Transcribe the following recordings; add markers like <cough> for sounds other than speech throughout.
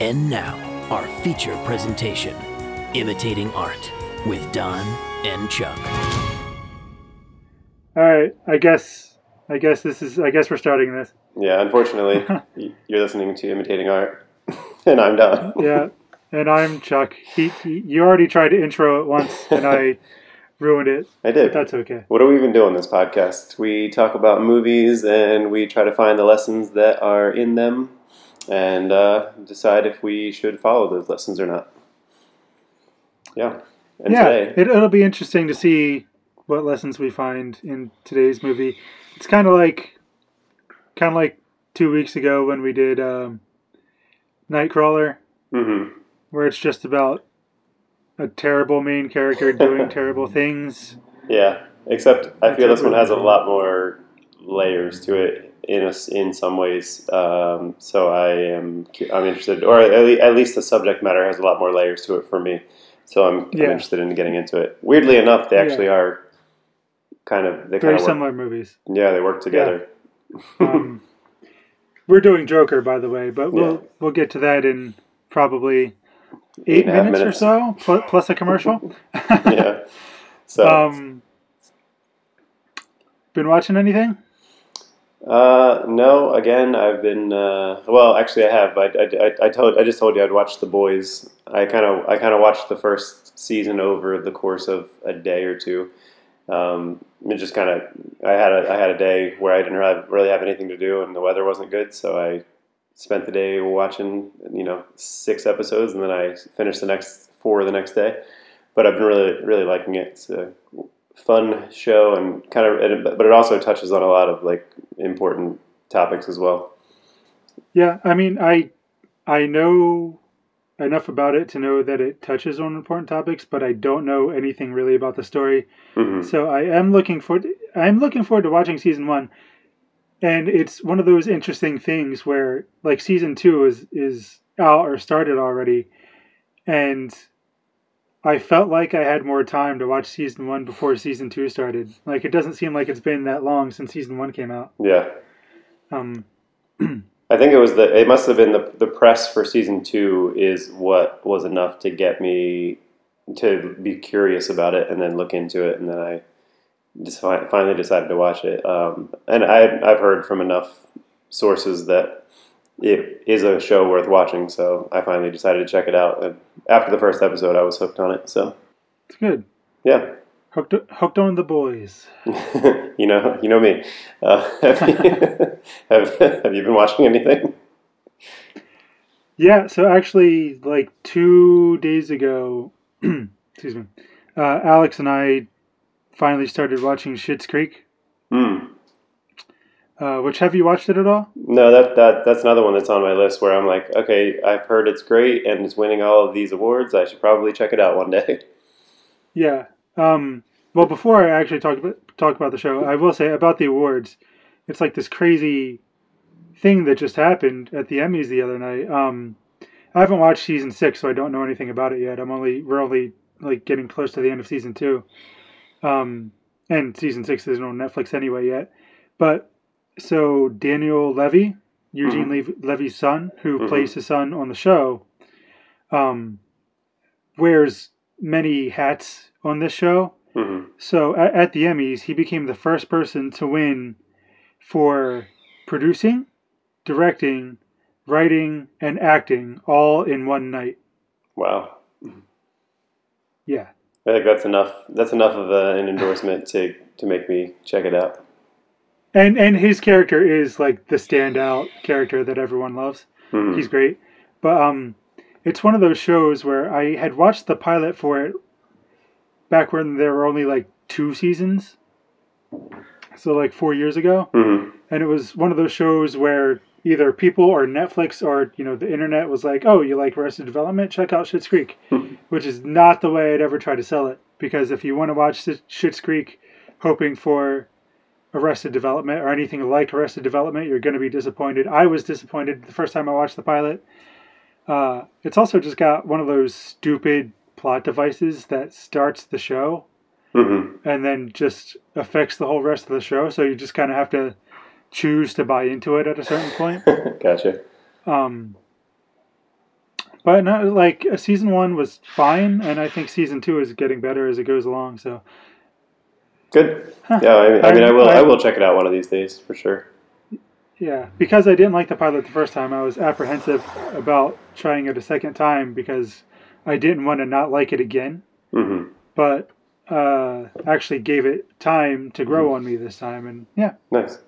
And now, our feature presentation Imitating Art with Don and Chuck. All right, I guess I guess this is I guess we're starting this. Yeah, unfortunately, <laughs> you're listening to Imitating Art, <laughs> and I'm Don. Yeah, and I'm Chuck. He, he you already tried to intro it once, and I <laughs> ruined it. I did. That's okay. What do we even do on this podcast? We talk about movies and we try to find the lessons that are in them and uh, decide if we should follow those lessons or not. Yeah. And yeah, today, it, it'll be interesting to see what lessons we find in today's movie. It's kind of like kind of like two weeks ago when we did um, Nightcrawler, hmm where it's just about a terrible main character doing <laughs> terrible things. yeah. Except I feel this one has a lot more layers to it in a in some ways. Um, so I am I'm interested, or at least the subject matter has a lot more layers to it for me. So I'm, I'm interested in getting into it. Weirdly enough, they Yeah. actually are kind of they Very kind of similar movies. yeah they work together. Um, we're doing Joker, by the way, but we'll Yeah. we'll get to that in probably Eight eight, and a half minutes, minutes. or so, pl- plus a commercial. <laughs> <laughs> yeah. So Um, been watching anything? Uh, no, again I've been uh, well actually I have. I, I, I, told I just told you I'd watched The Boys. I kind of I kind of watched the first season over the course of a day or two. Um, it just kind of I had a I had a day where I didn't really have anything to do and the weather wasn't good, so I spent the day watching you know six episodes and then I finished the next four the next day. But I've been really really liking it. A fun show and kind of but it also touches on a lot of like important topics as well. Yeah, I mean, I I know enough about it to know that it touches on important topics, but I don't know anything really about the story. hmm So I am looking forward. I'm looking forward to watching season one, and it's one of those interesting things where like season two is is out or started already, and I felt like I had more time to watch season one before season two started. Like it doesn't seem like it's been that long since season one came out. Yeah. Um, <clears throat> I think it was the. It must have been the the press for season two is what was enough to get me to be curious about it and then look into it, and then I just fi- finally decided to watch it. Um, and I I've heard from enough sources that it is a show worth watching, so I finally decided to check it out. And after the first episode, I was hooked on it. So it's good. yeah. Hooked hooked on the boys. <laughs> you know, you know me. Uh, <laughs> have, you, <laughs> have, have you been watching anything? Yeah, so actually, like two days ago, <clears throat> excuse me, uh, Alex and I finally started watching Schitt's Creek. Hmm. Uh, which have you watched it at all? No, that, that that's another one that's on my list where I'm like, okay, I've heard it's great and it's winning all of these awards. I should probably check it out one day. <laughs> Yeah. Um, well, before I actually talk about talk about the show, I will say about the awards. It's like this crazy thing that just happened at the Emmys the other night. Um, I haven't watched season six, so I don't know anything about it yet. I'm only we're only like getting close to the end of season two, um, and season six isn't on Netflix anyway yet. But so Daniel Levy, Eugene Lev- Levy's son, who Mhm. plays his son on the show, um, wears many hats on this show. hmm So at, at the Emmys, he became the first person to win for producing, directing, writing, and acting all in one night. Wow, Yeah. I think that's enough. That's enough of a, an endorsement to to make me check it out. And and his character is like the standout character that everyone loves. Mhm. He's great. But um it's one of those shows where I had watched the pilot for it back when there were only like two seasons. So like 4 years ago. Mhm. and it was one of those shows where either people or Netflix or you know the internet was like, "Oh, you like Arrested Development? Check out Schitt's Creek," which is not the way I'd ever try to sell it. Because if you want to watch Sch- Schitt's Creek, hoping for Arrested Development or anything like Arrested Development, you're going to be disappointed. I was disappointed the first time I watched the pilot. Uh, it's also just got one of those stupid plot devices that starts the show Mhm. and then just affects the whole rest of the show. So you just kind of have to choose to buy into it at a certain point. <laughs> gotcha. Um, But not like season one was fine, and I think season two is getting better as it goes along. So Good. Huh. Yeah, I, I mean, I will. I I- will check it out one of these days for sure. yeah, because I didn't like the pilot the first time, I was apprehensive about trying it a second time because I didn't want to not like it again. hmm But uh, actually gave it time to grow on me this time, and yeah, Nice.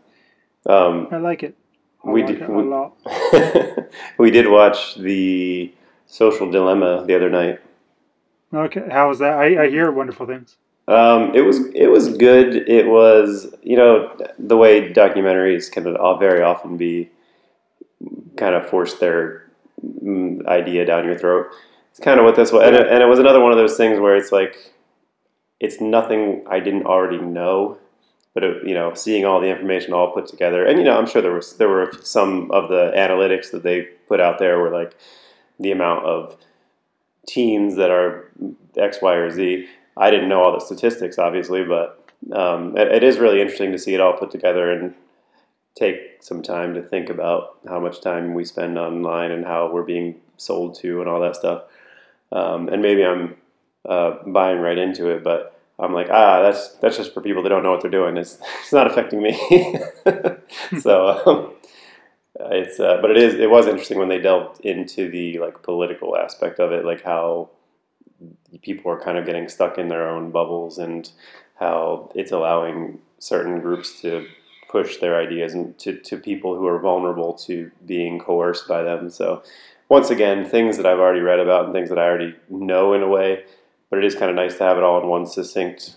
Um, I like it. I We like did- it a lot. <laughs> we did watch the Social Dilemma the other night. Okay, how was that? I, I hear wonderful things. Um, it was it was good. It was you know the way documentaries can very often be kind of force their mm, idea down your throat. It's kind of what this was, and it, and it was another one of those things where it's like it's nothing I didn't already know, but it, you know seeing all the information all put together, and you know I'm sure there was there were some of the analytics that they put out there were like the amount of teens that are X, Y, or Z. I didn't know all the statistics, obviously, but um, it, it is really interesting to see it all put together and take some time to think about how much time we spend online and how we're being sold to and all that stuff. Um, and maybe I'm uh, buying right into it, but I'm like, ah, that's that's just for people that don't know what they're doing. It's <laughs> it's not affecting me. <laughs> so um, it's uh, but it is it was interesting when they delved into the like political aspect of it, like how people are kind of getting stuck in their own bubbles and how it's allowing certain groups to push their ideas to, to people who are vulnerable to being coerced by them. So once again, things that I've already read about and things that I already know in a way, but it is kind of nice to have it all in one succinct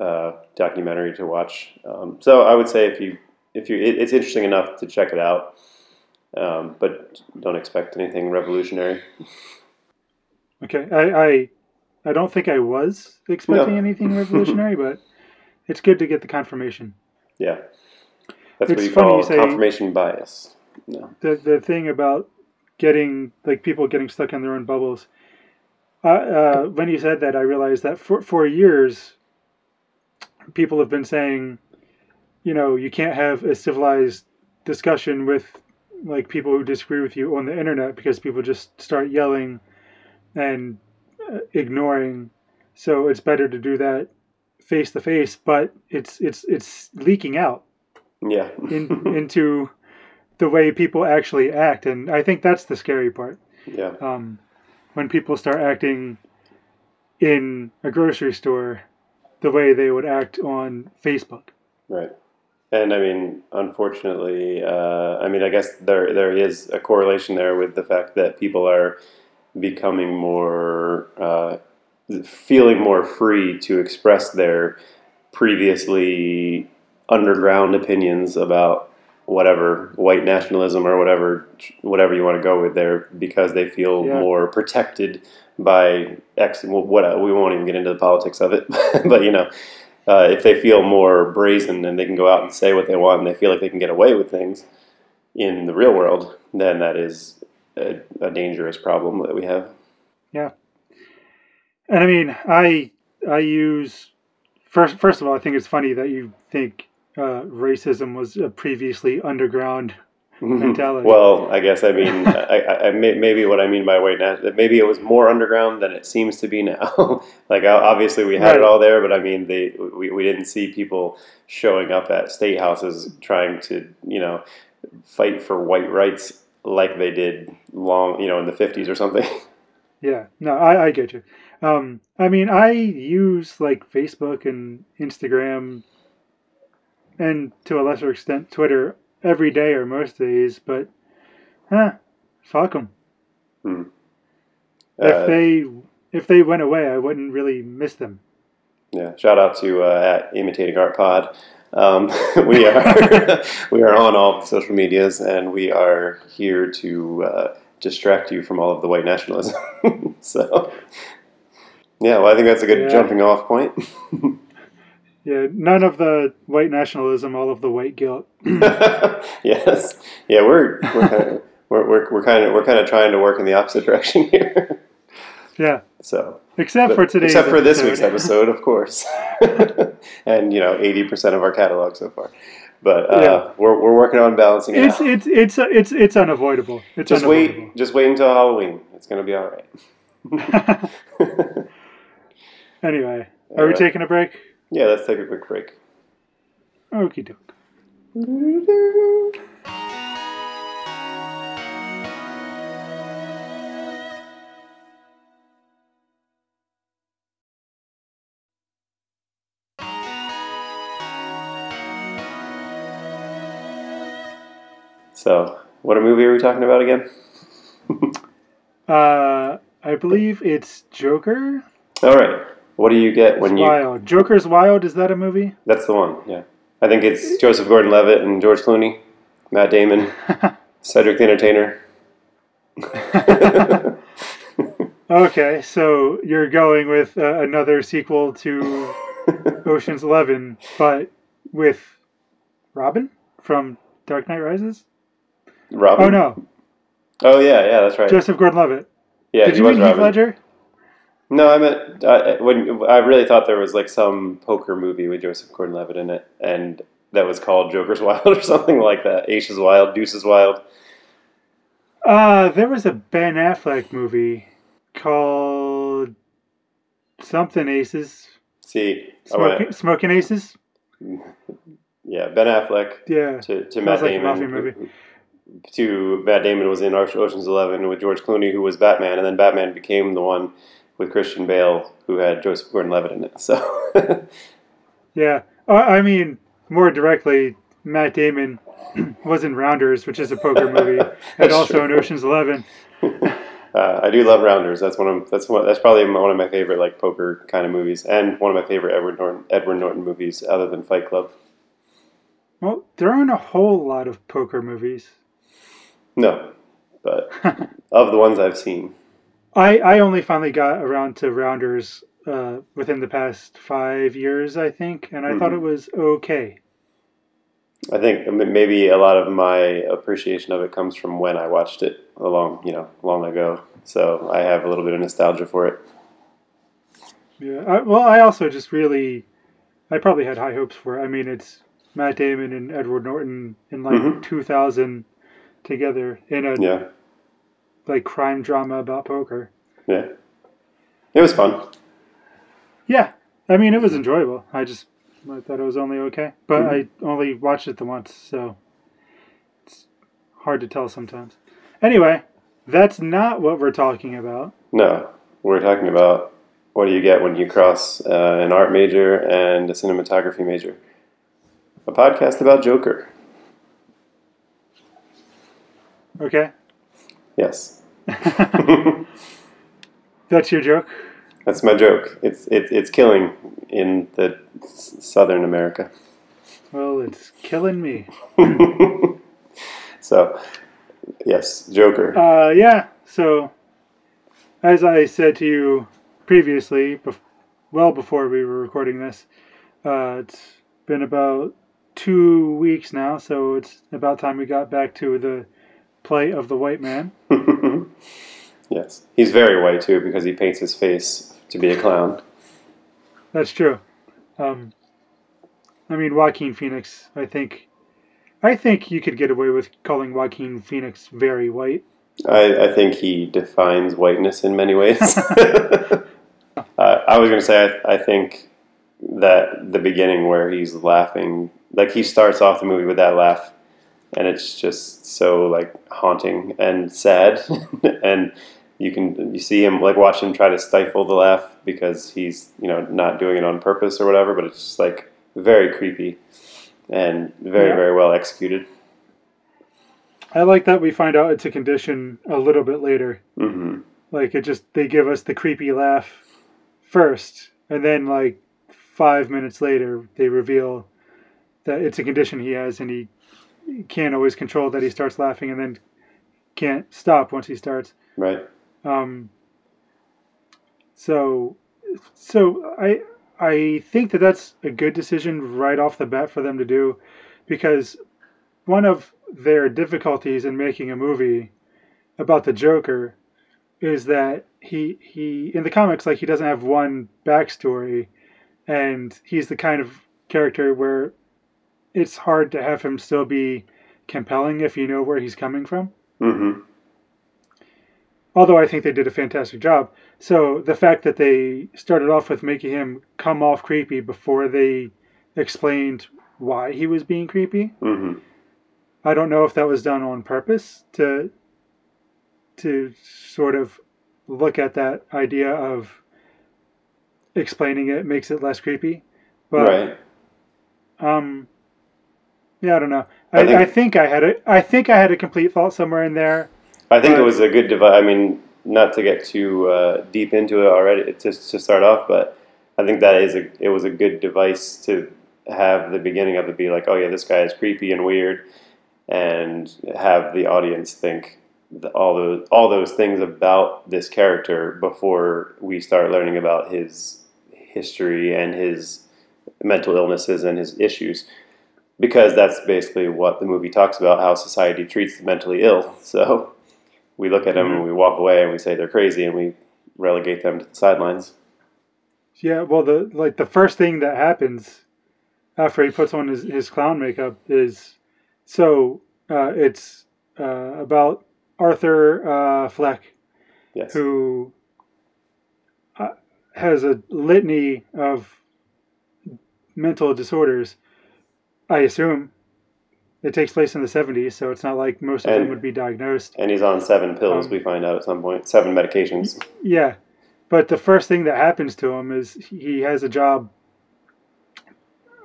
uh, documentary to watch. Um, so I would say if you if you it, it's interesting enough to check it out, um, but don't expect anything revolutionary. Okay, I, I I don't think I was expecting No. anything <laughs> revolutionary, but it's good to get the confirmation. Yeah, that's what It's you funny call you say- confirmation bias. No. The the thing about getting like people getting stuck in their own bubbles. Uh, uh, when you said that, I realized that for for years, people have been saying, you know, you can't have a civilized discussion with like people who disagree with you on the internet because people just start yelling and ignoring. So it's better to do that face to face, but it's it's it's leaking out Yeah. in, <laughs> into the way people actually act, and I think that's the scary part. yeah. Um, when people start acting in a grocery store the way they would act on Facebook. Right. And I mean, unfortunately, uh, I mean, I guess there there is a correlation there with the fact that people are becoming more, uh, feeling more free to express their previously underground opinions about whatever white nationalism or whatever whatever you want to go with there because they feel Yeah. more protected by X. What we won't even get into the politics of it, <laughs> but you know, uh, if they feel more brazen and they can go out and say what they want and they feel like they can get away with things in the real world, then that is a, a dangerous problem that we have. Yeah, and I mean, I I use first first of all, I think it's funny that you think uh, racism was a previously underground mentality. well, I guess I mean, I, I, I may, maybe what I mean by white national, that maybe it was more underground than it seems to be now. <laughs> like obviously we had it all there, but I mean, they we, we didn't see people showing up at state houses trying to you know fight for white rights like they did long you know in the fifties or something. <laughs> Yeah, no, I, I get you. Um, I mean, I use like Facebook and Instagram, and to a lesser extent Twitter every day or most days. But, huh, fuck them. Uh, if they if they went away, I wouldn't really miss them. Yeah, shout out to uh, at Imitating Art Pod. Um, <laughs> we are <laughs> we are on all social medias, and we are here to uh, distract you from all of the white nationalism. <laughs> so, yeah, well, I think that's a good Yeah. jumping off point. Yeah, none of the white nationalism, all of the white guilt. yes, yeah, we're we're kind of, we're, we're, we're kind of we're kind of trying to work in the opposite direction here. Yeah, So, except for today, except for this episode. week's episode, of course, <laughs> and you know, eighty percent of our catalog so far. But uh, Yeah. we're, we're working on balancing it It's out. it's it's it's it's unavoidable. It's Just unavoidable. wait, just wait until Halloween. It's gonna be all right. <laughs> Anyway, are we taking a break? yeah, let's take a quick break. Okie doke. So, what a movie are we talking about again? <laughs> Uh, I believe it's Joker. All right. What do you get when you? Wild. Joker's Wild. Is that a movie? That's the one. Yeah, I think it's Joseph Gordon-Levitt and George Clooney, Matt Damon, <laughs> Cedric the Entertainer. <laughs> Okay, so you're going with uh, another sequel to Ocean's Eleven, but with Robin from Dark Knight Rises. Robin. Oh no, Oh yeah, yeah, that's right. Joseph Gordon-Levitt. yeah, Did you mean Heath Ledger? No, I meant uh, when I really thought there was like some poker movie with Joseph Gordon-Levitt in it, and that was called Joker's <laughs> Wild or something like that. Ace is Wild, Deuce is Wild. Uh, there was a Ben Affleck movie called something Aces. See, I Smoking, went, Smoking Aces. <laughs> yeah, Ben Affleck Yeah. to, to Matt like Damon. mafia movie. To Matt Damon was in Ocean's Eleven with George Clooney, who was Batman, and then Batman became the one with Christian Bale, who had Joseph Gordon-Levitt in it. So, <laughs> Yeah. I mean, more directly, Matt Damon <clears throat> was in Rounders, which is a poker <laughs> movie, and also true. in Ocean's Eleven. <laughs> uh, I do love Rounders. That's one of that's one that's probably one of my favorite like poker kind of movies, and one of my favorite Edward Norton Edward Norton movies, other than Fight Club. Well, there aren't a whole lot of poker movies. No, but of the ones I've seen, I, I only finally got around to Rounders uh, within the past five years, I think, and I thought it was okay. I think maybe a lot of my appreciation of it comes from when I watched it a long, you know, long ago. So I have a little bit of nostalgia for it. Yeah. I, well, I also just really, I probably had high hopes for it. I mean, it's Matt Damon and Edward Norton in like Mhm. 2000 together in a Yeah, like crime drama about poker. yeah, it was fun. Yeah, I mean, it was enjoyable. I just I thought it was only okay, but I only watched it the once, so it's hard to tell sometimes. Anyway, that's not what we're talking about. No, we're talking about what do you get when you cross uh, an art major and a cinematography major. A podcast about Joker. Okay, Yes, <laughs> that's your joke. that's my joke. It's it, it's killing in the s- southern America. Well, it's killing me. <laughs> so, yes, Joker. Uh, yeah. So, as I said to you previously, bef- well before we were recording this, uh, it's been about two weeks now, so it's about time we got back to the play of the white man. <laughs> yes, he's very white too because he paints his face to be a clown. That's true. Um, I mean, Joaquin Phoenix. I think, I think you could get away with calling Joaquin Phoenix very white. I, I think he defines whiteness in many ways. <laughs> <laughs> uh, I was going to say, I, I think that the beginning where he's laughing, like he starts off the movie with that laugh, and it's just so like haunting and sad, <laughs> and you can you see him like watch him try to stifle the laugh because he's you know not doing it on purpose or whatever, but it's just like very creepy and very Yeah. very well executed. I like that we find out it's a condition a little bit later. hmm Like it just they give us the creepy laugh first, and then like five minutes later they reveal that it's a condition he has, and he can't always control that he starts laughing, and then can't stop once he starts. Right. Um, so, so I I think that that's a good decision right off the bat for them to do, because one of their difficulties in making a movie about the Joker is that he he in the comics like he doesn't have one backstory, and he's the kind of character where it's hard to have him still be compelling if you know where he's coming from. Mm-hmm. Although I think they did a fantastic job. So the fact that they started off with making him come off creepy before they explained why he was being creepy, Mm-hmm. I don't know if that was done on purpose to to sort of look at that idea of explaining it makes it less creepy. But right. um yeah, I don't know. I I, think- I think I had a I think I had a complete fault somewhere in there. I think it was a good device. I mean, not to get too uh, deep into it already, just to start off, but I think that is a it was a good device to have the beginning of it be like, oh yeah, this guy is creepy and weird, and have the audience think all those all those things about this character before we start learning about his history and his mental illnesses and his issues because that's basically what the movie talks about how society treats the mentally ill. <laughs> So we look at them and we walk away and we say they're crazy and we relegate them to the sidelines. Yeah, well the like the first thing that happens after he puts on his, his clown makeup is so uh, it's uh, about Arthur uh, Fleck yes. who uh, has a litany of mental disorders. I assume. It takes place in the 70s, so it's not like most of them would be diagnosed. and he's on seven pills Um, we find out at some point. Seven medications. Yeah, but the first thing that happens to him is he has a job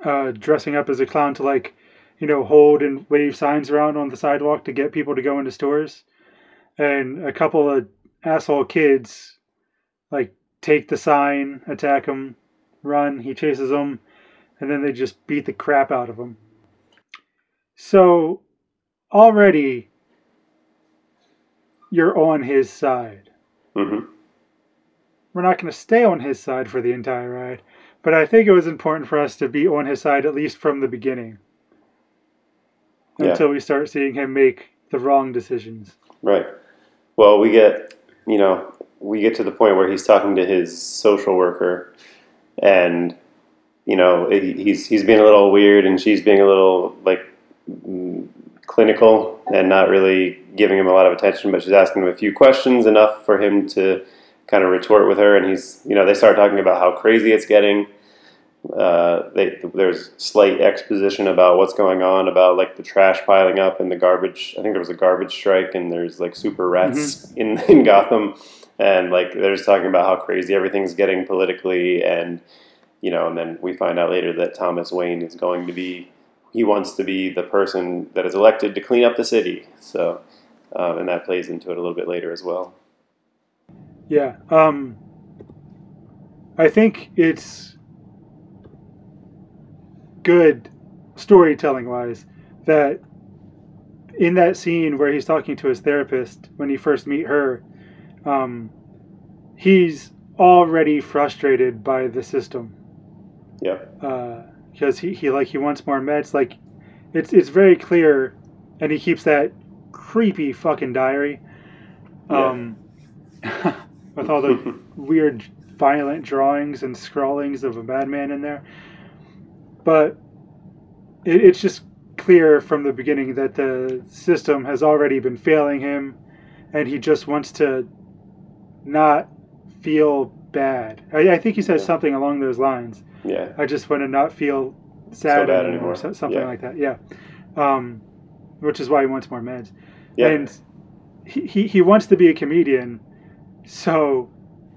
uh, dressing up as a clown to like, you know, hold and wave signs around on the sidewalk to get people to go into stores, and a couple of asshole kids like take the sign, attack him, run. He chases them, and then they just beat the crap out of him. So already you're on his side hmm we're not going to stay on his side for the entire ride, but I think it was important for us to be on his side at least from the beginning. Yeah. Until we start seeing him make the wrong decisions. right well we get you know we get to the point where he's talking to his social worker and you know he- he's he's being a little weird and she's being a little like clinical and not really giving him a lot of attention but she's asking him a few questions enough for him to kind of retort with her and he's you know they start talking about how crazy it's getting uh, they, there's slight exposition about what's going on about like the trash piling up and the garbage. I think there was a garbage strike and there's like super rats in <laughs> in Gotham, and like they're just talking about how crazy everything's getting politically, and you know, and then we find out later that Thomas Wayne is going to be he wants to be the person that is elected to clean up the city. So, um, and that plays into it a little bit later as well. Yeah. Um, I think it's good storytelling wise that in that scene where he's talking to his therapist when he first meet her, um, he's already frustrated by the system. Yeah. because he, he like he wants more meds. Like it's it's very clear, and he keeps that creepy fucking diary, Yeah. um, with all the <laughs> weird violent drawings and scrawlings of a madman in there. But it, it's just clear from the beginning that the system has already been failing him, and he just wants to not feel bad. I, I think he says Yeah. something along those lines. Yeah. I just want to not feel sad bad anymore, anymore. so- something Yeah. like that. Yeah, um, which is why he wants more meds. Yeah. And he, he he wants to be a comedian, so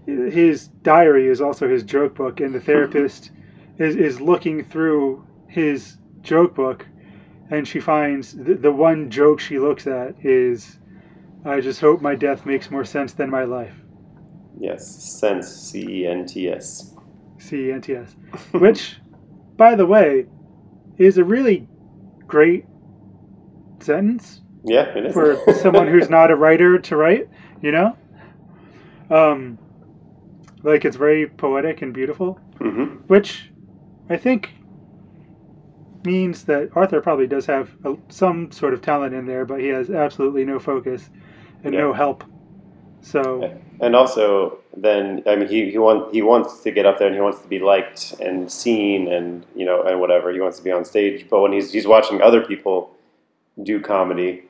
his diary is also his joke book, and the <laughs> therapist is is looking through his joke book, and she finds the, the one joke she looks at is, "I just hope my death makes more sense than my life." yes. Sense. C E N T S. C E N T S, which, by the way, is a really great sentence Yeah, it is. for someone who's not a writer to write. You know, um, like it's very poetic and beautiful, hmm which I think means that Arthur probably does have a, some sort of talent in there, but he has absolutely no focus and no help So And also, then I mean, he he wants he wants to get up there and he wants to be liked and seen and you know and whatever he wants to be on stage. But when he's he's watching other people do comedy,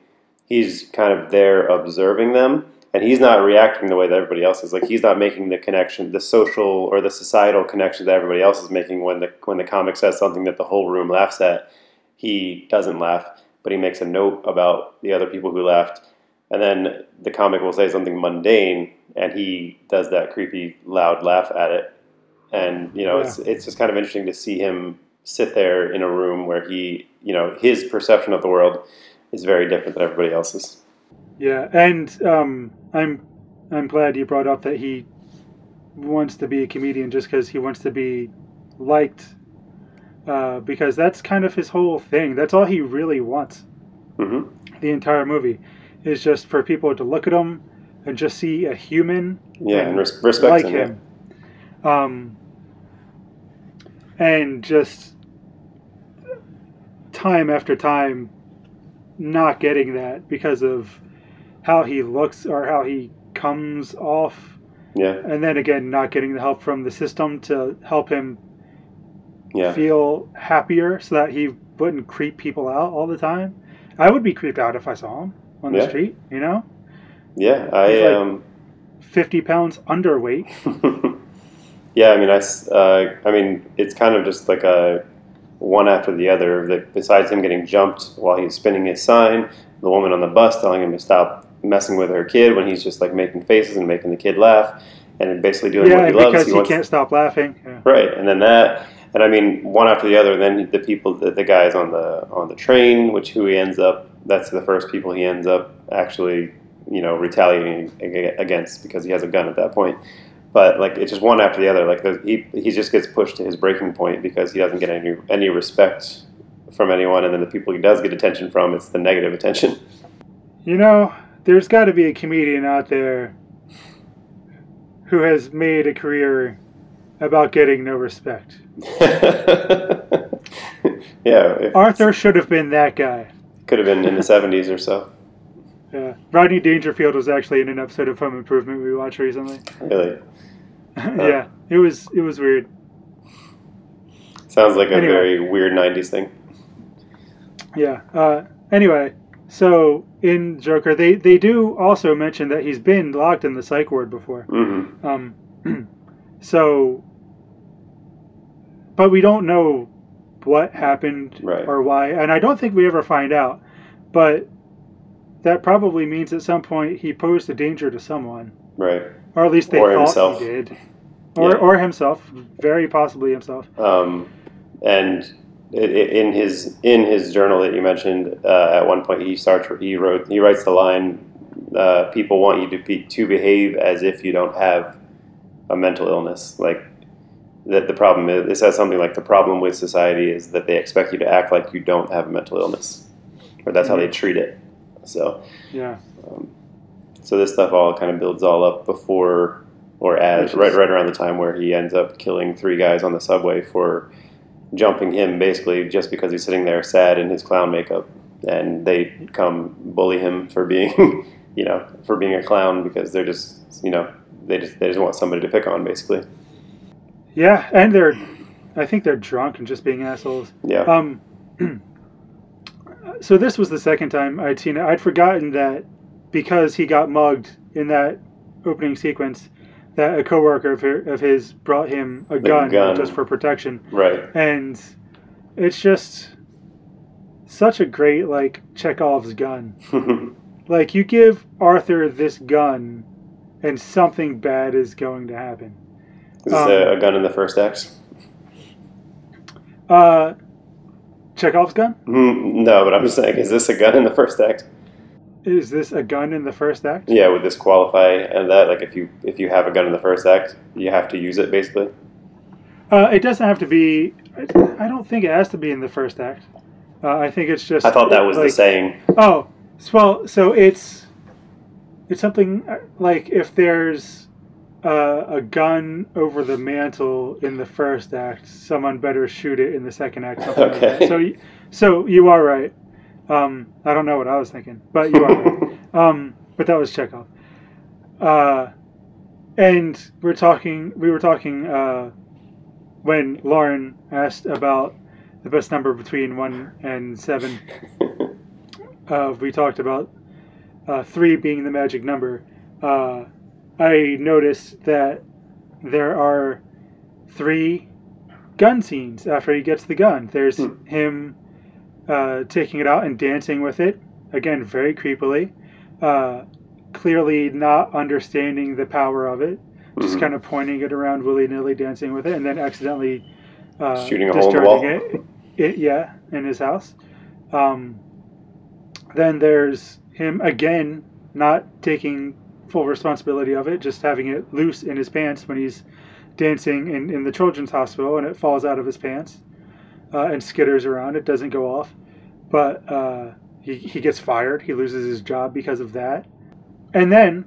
he's kind of there observing them, and he's not reacting the way that everybody else is. Like he's not making the connection, the social or the societal connection that everybody else is making when the when the comic says something that the whole room laughs at. He doesn't laugh, but he makes a note about the other people who laughed. And then the comic will say something mundane, and he does that creepy, loud laugh at it. And you know, Yeah. it's it's just kind of interesting to see him sit there in a room where he, you know, his perception of the world is very different than everybody else's. yeah, and um, I'm I'm glad you brought up that he wants to be a comedian just because he wants to be liked. Uh, because that's kind of his whole thing. That's all he really wants. hmm The entire movie is just for people to look at him and just see a human Yeah, and res- respect like him. him. Um, and just time after time not getting that because of how he looks or how he comes off. Yeah, and then again not getting the help from the system to help him yeah, feel happier so that he wouldn't creep people out all the time. I would be creeped out if i saw him on the Yeah. street you know yeah. I am. like- um. 50 pounds underweight <laughs> yeah, I mean, I, uh, I mean, it's kind of just like a one after the other. That besides him getting jumped while he's spinning his sign, the woman on the bus telling him to stop messing with her kid when he's just like making faces and making the kid laugh, and basically doing yeah what he loves. because he, can't stop laughing yeah. Right, and then that, and I mean, one after the other. Then the people, the, the guys on the on the train, which who he ends up. That's the first people he ends up actually, you know, retaliating against because he has a gun at that point. But like it's just one after the other. Like he he just gets pushed to his breaking point because he doesn't get any any respect from anyone, and then the people he does get attention from, it's the negative attention. <laughs> You know, there's got to be a comedian out there who has made a career about getting no respect. <laughs> yeah, Arthur should have been that guy. Could have been in the <laughs> '70s or so. Yeah. Rodney Dangerfield was actually in an episode of Home Improvement we watched recently. Really, <laughs> yeah, it was it was weird. sounds like a Anyway. very weird '90s thing. Yeah. Uh, anyway, so in Joker, they they do also mention that he's been locked in the psych ward before. hmm Um, <clears throat> so, but we don't know what happened Right. or why, and I don't think we ever find out. But that probably means at some point he posed a danger to someone, Right. or at least they Or thought himself. he did, or Yeah. or himself, very possibly himself. Um, and in his in his journal that you mentioned, uh, at one point he starts he wrote he writes the line, uh, "People want you to be to behave as if you don't have a mental illness." Like that the problem is it says something like the problem with society is that they expect you to act like you don't have a mental illness, or that's how they mm-hmm. treat it. So Yeah. Um, so this stuff all kind of builds all up before or as right right around the time where he ends up killing three guys on the subway for jumping him basically just because he's sitting there sad in his clown makeup and they come bully him for being <laughs> you know for being a clown because they're just you know they just they just want somebody to pick on basically Yeah, and they're, I think they're drunk and just being assholes. yeah Um, <clears throat> so this was the second time I'd seen it. I'd forgotten that because he got mugged in that opening sequence, that a coworker of, her, of his brought him a gun, gun. just for protection, right and it's just such a great like Chekhov's gun. <laughs> Like you give Arthur this gun, and something bad is going to happen. Is Um, a, a gun in the first act Uh, Chekhov's gun? Hmm, no but i'm just saying is this a gun in the first act Is this a gun in the first act? Yeah, would this qualify and that like if you if you have a gun in the first act, you have to use it basically? Uh, it doesn't have to be. I don't think it has to be in the first act. Uh, I think it's just. I thought that was the saying. Oh, well, so it's it's something uh, like if there's uh, a gun over the mantle in the first act, someone better shoot it in the second act. Something like Okay. So, so you are right. Um, I don't know what I was thinking, but you are right. <laughs> Um, but that was Chekhov. Uh, and we're talking. We were talking uh, when Lauren asked about the best number between one and seven. <laughs> Uh, we talked about uh, three being the magic number. I noticed that there are three gun scenes after he gets the gun. There's Hmm. him uh, taking it out and dancing with it, again, very creepily. Uh, clearly not understanding the power of it, just Mhm. kind of pointing it around willy nilly, dancing with it, and then accidentally uh, Shooting a hole in the wall. discharging it, it. Yeah, in his house. Um, then there's him again not taking full responsibility of it, just having it loose in his pants when he's dancing in, in the children's hospital and it falls out of his pants uh, and skitters around. It doesn't go off. But uh, he, he gets fired. He loses his job because of that. And then,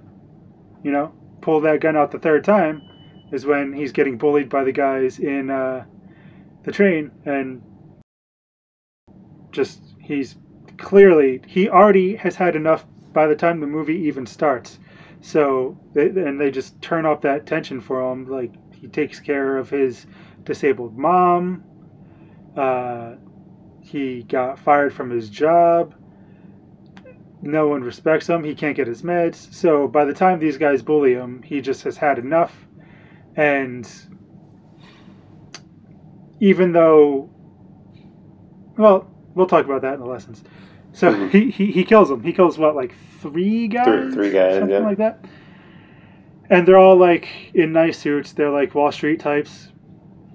you know, pull that gun out the third time is when he's getting bullied by the guys in uh, the train and just he's clearly he already has had enough by the time the movie even starts so they, and they just turn off that tension for him. Like he takes care of his disabled mom. Uh, he got fired from his job. No one respects him. He can't get his meds. So by the time these guys bully him he just has had enough. And even though well we'll talk about that in the lessons so Mhm. he, he he kills them he kills what like three guys? three guys, something like that. And they're all like in nice suits. They're like wall street types.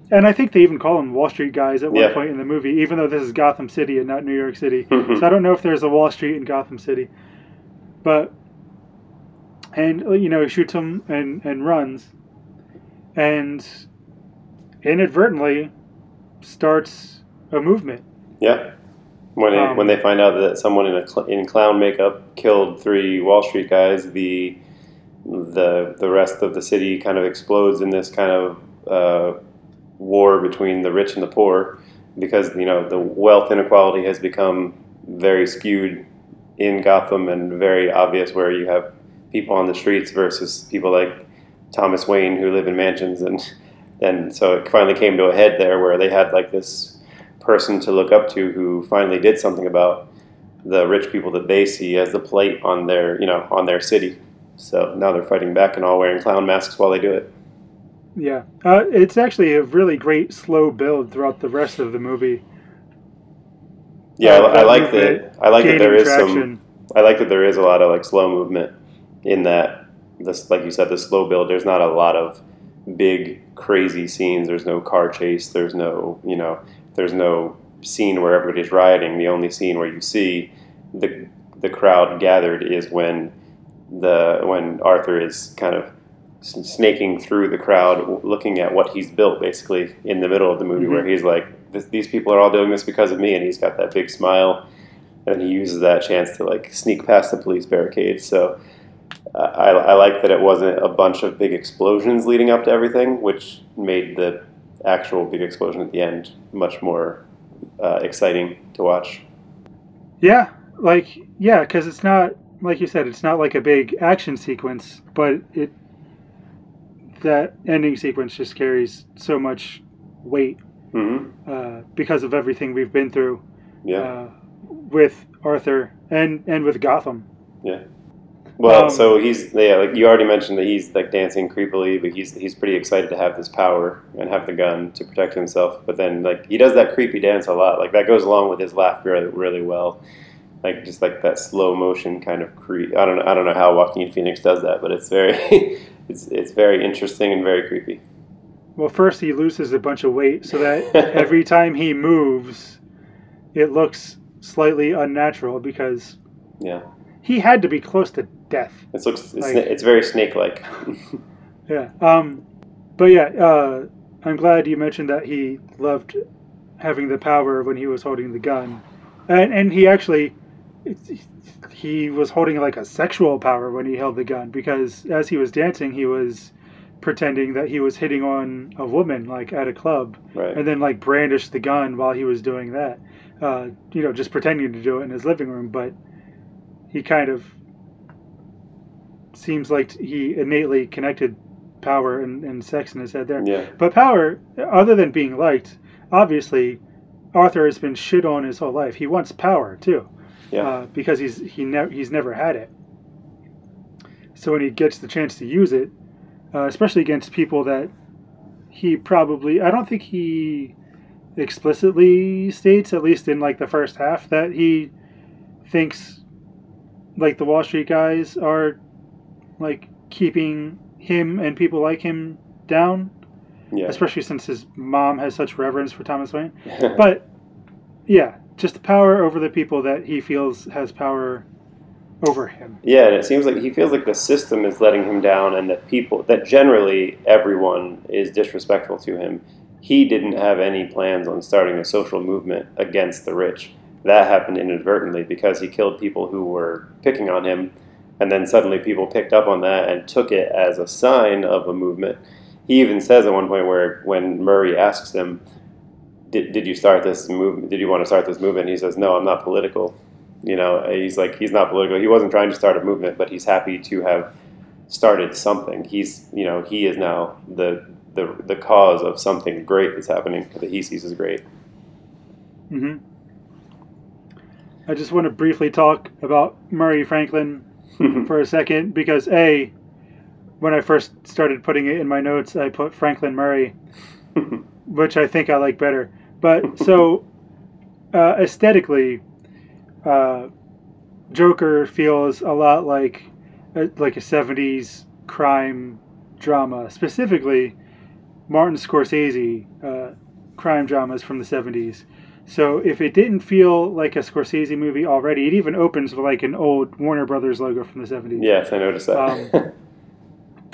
And i think they even call them wall street guys at one Yeah. point in the movie even though this is gotham city and not new york city. Mhm. so i don't know if there's a wall street in gotham city. But and you know he shoots him and and runs. And inadvertently starts a movement. Yeah. When it, Um, when they find out that someone in a cl- in clown makeup killed three Wall Street guys, the the the rest of the city kind of explodes in this kind of uh, war between the rich and the poor, because you know the wealth inequality has become very skewed in Gotham and very obvious where you have people on the streets versus people like Thomas Wayne who live in mansions and and so it finally came to a head there where they had like this person to look up to who finally did something about the rich people that they see as the plate on their you know on their city. So now they're fighting back and all wearing clown masks while they do it. yeah uh, it's actually a really great slow build throughout the rest of the movie Yeah, Uh, I, I like that. I like that there is is some. I like that there is a lot of like slow movement in that. This, like you said, the slow build. There's not a lot of big crazy scenes. There's no car chase. There's no you know. There's no scene where everybody's rioting. The only scene where you see the the crowd gathered is when the when Arthur is kind of snaking through the crowd, looking at what he's built, basically in the middle of the movie, Mhm. where he's like, "These people are all doing this because of me," and he's got that big smile, and he uses that chance to like sneak past the police barricades. So. Uh, I, I like that it wasn't a bunch of big explosions leading up to everything, which made the actual big explosion at the end much more uh, exciting to watch. Yeah, like yeah, because it's not like you said, it's not like a big action sequence, but it that ending sequence just carries so much weight hmm uh, because of everything we've been through Yeah. uh, with Arthur and and with Gotham. Well, Um, so he's yeah, like you already mentioned that he's like dancing creepily, but he's he's pretty excited to have this power and have the gun to protect himself. But then like he does that creepy dance a lot. Like that goes along with his laugh really really well. Like just like that slow motion kind of creep. I don't know I don't know how Joaquin Phoenix does that, but it's very <laughs> it's it's very interesting and very creepy. Well, first he loses a bunch of weight so that <laughs> every time he moves, it looks slightly unnatural because Yeah, he had to be close to death. it looks it's, Like- it's very snake like. <laughs> Yeah. Um, but yeah, uh, I'm glad you mentioned that he loved having the power when he was holding the gun, and and he actually he was holding like a sexual power when he held the gun because as he was dancing, he was pretending that he was hitting on a woman like at a club, right. and then like brandished the gun while he was doing that. Uh, you know, just pretending to do it in his living room, but he kind of seems like he innately connected power and, and sex in his head there. Yeah. But power, other than being liked, obviously, Arthur has been shit on his whole life. He wants power too, Yeah. uh, because he's he never he's never had it. So when he gets the chance to use it, uh, especially against people that he probably I don't think he explicitly states, at least in like the first half, that he thinks like the Wall Street guys are like keeping him and people like him down, yeah. especially since his mom has such reverence for Thomas Wayne. <laughs> But yeah, just the power over the people that he feels has power over him. Yeah, and it seems like he feels like the system is letting him down, and that people, that generally everyone is disrespectful to him. He didn't have any plans on starting a social movement against the rich. That happened inadvertently because he killed people who were picking on him, and then suddenly people picked up on that and took it as a sign of a movement. He even says at one point where when Murray asks him, "Did, did you start this movement? Did you want to start this movement?" He says, "No, I'm not political." You know, he's like he's not political. He wasn't trying to start a movement, but he's happy to have started something. He's you know he is now the the the cause of something great that's happening that he sees as great. hmm I just want to briefly talk about Murray Franklin <laughs> for a second because a when I first started putting it in my notes, I put Franklin Murray, <laughs> which I think I like better. But so uh, aesthetically, uh, Joker feels a lot like a, like a '70s crime drama, specifically Martin Scorsese uh, crime dramas from the '70s. So if it didn't feel like a Scorsese movie already, it even opens with like an old Warner Brothers logo from the '70s. yes, I noticed that. Um,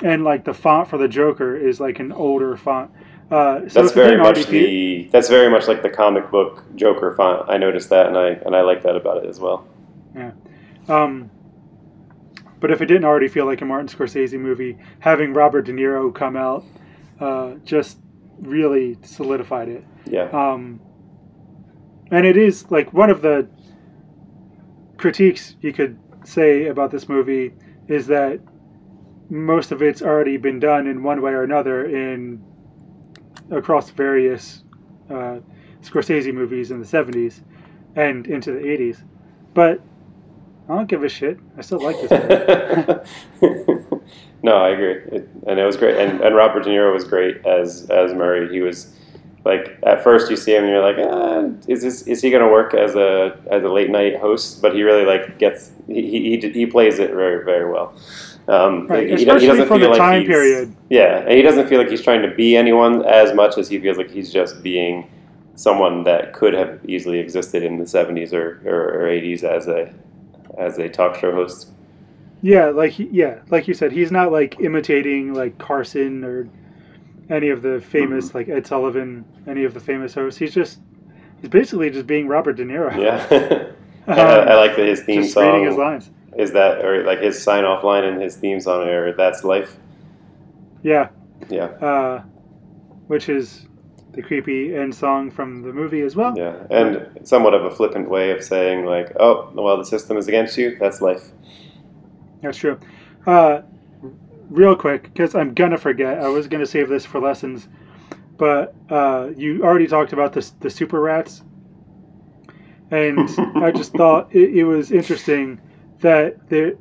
<laughs> and like the font for the Joker is like an older font. Uh, that's so it very much feel- the that's very much like the comic book Joker font. I noticed that, and I and I like that about it as well. Yeah, um, but if it didn't already feel like a Martin Scorsese movie, having Robert De Niro come out uh, just really solidified it. Yeah, Um, and it is like one of the critiques you could say about this movie is that most of it's already been done in one way or another in across various uh, Scorsese movies in the 70s and into the 80s. But I don't give a shit. I still like this movie. <laughs> no, I agree, it, and it was great. And, and Robert De Niro was great as as Murray. He was like at first you see him and you're like, ah, is this is he gonna work as a as a late night host? But he really like gets he he, he plays it very very well. Um, Right, he, he especially doesn't for feel the like time he's- period. Yeah, and he doesn't feel like he's trying to be anyone as much as he feels like he's just being someone that could have easily existed in the 70s or, or, or 80s as a as a talk show host. Yeah, like he, yeah, like you said, he's not like imitating like Carson or any of the famous Mm-hmm. like Ed Sullivan, any of the famous hosts. He's just he's basically just being Robert De Niro. Yeah, <laughs> <laughs> Um, I, like that his theme just reading his song lines. is that or like his sign off line and his theme song or that's life. Yeah, Yeah, uh, which is the creepy end song from the movie as well. yeah, and somewhat of a flippant way of saying like, oh, well, the system is against you. That's life. That's true. Uh, real quick, because I'm gonna forget. I was gonna save this for lessons, but uh, you already talked about the the super rats, and <laughs> I just thought it, it was interesting that there,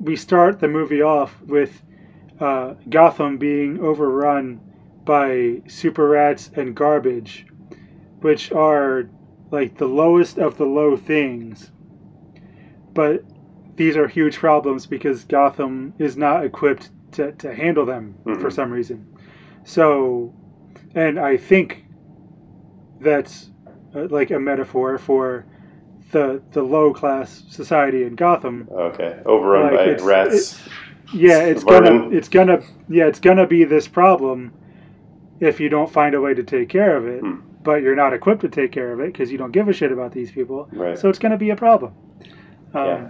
we start the movie off with uh, Gotham being overrun by super rats and garbage, which are like the lowest of the low things. But these are huge problems because Gotham is not equipped to, to handle them for Mhm. some reason. So, and I think that's uh, like a metaphor for the the low class society in Gotham. Okay, overrun Like, by rats. Yeah, it's gonna it's gonna yeah it's gonna be this problem if you don't find a way to take care of it. Hmm. But you're not equipped to take care of it because you don't give a shit about these people. Right. So it's gonna be a problem. Um, Yeah.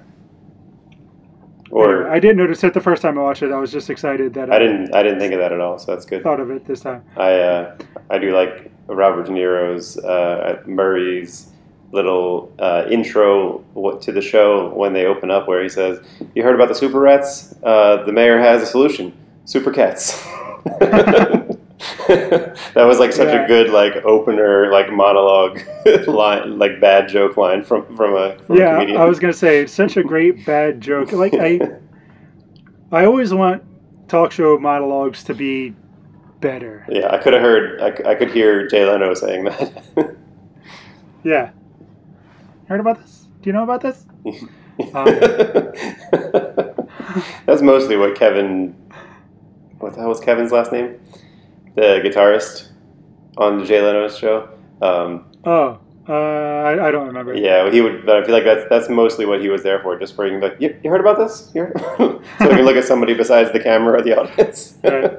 Or I didn't notice it the first time I watched it. I was just excited that I didn't I didn't think of that at all. So that's good. thought of it this time. I uh, I do like Robert De Niro's uh, Murray's little uh, intro to the show when they open up, where he says, "You heard about the super rats? Uh, the mayor has a solution: super cats." <laughs> <laughs> <laughs> that was like such Yeah. a good like opener, like monologue <laughs> line, like bad joke line from from a, from a yeah, comedian. I was gonna say such a great bad joke. Like I, <laughs> I always want talk show monologues to be better. Yeah, I could have heard. I could hear Jay Leno saying that. Yeah. Heard about this? Do you know about this? Um, That's mostly what Kevin. What the hell was Kevin's last name? The guitarist on the Jay Leno's show. Um, Oh, uh, I, I don't remember. yeah, he would. But I feel like that's that's mostly what he was there for, just for you like, you, you heard about this? You <laughs> so we can look at somebody besides the camera or the audience. Right.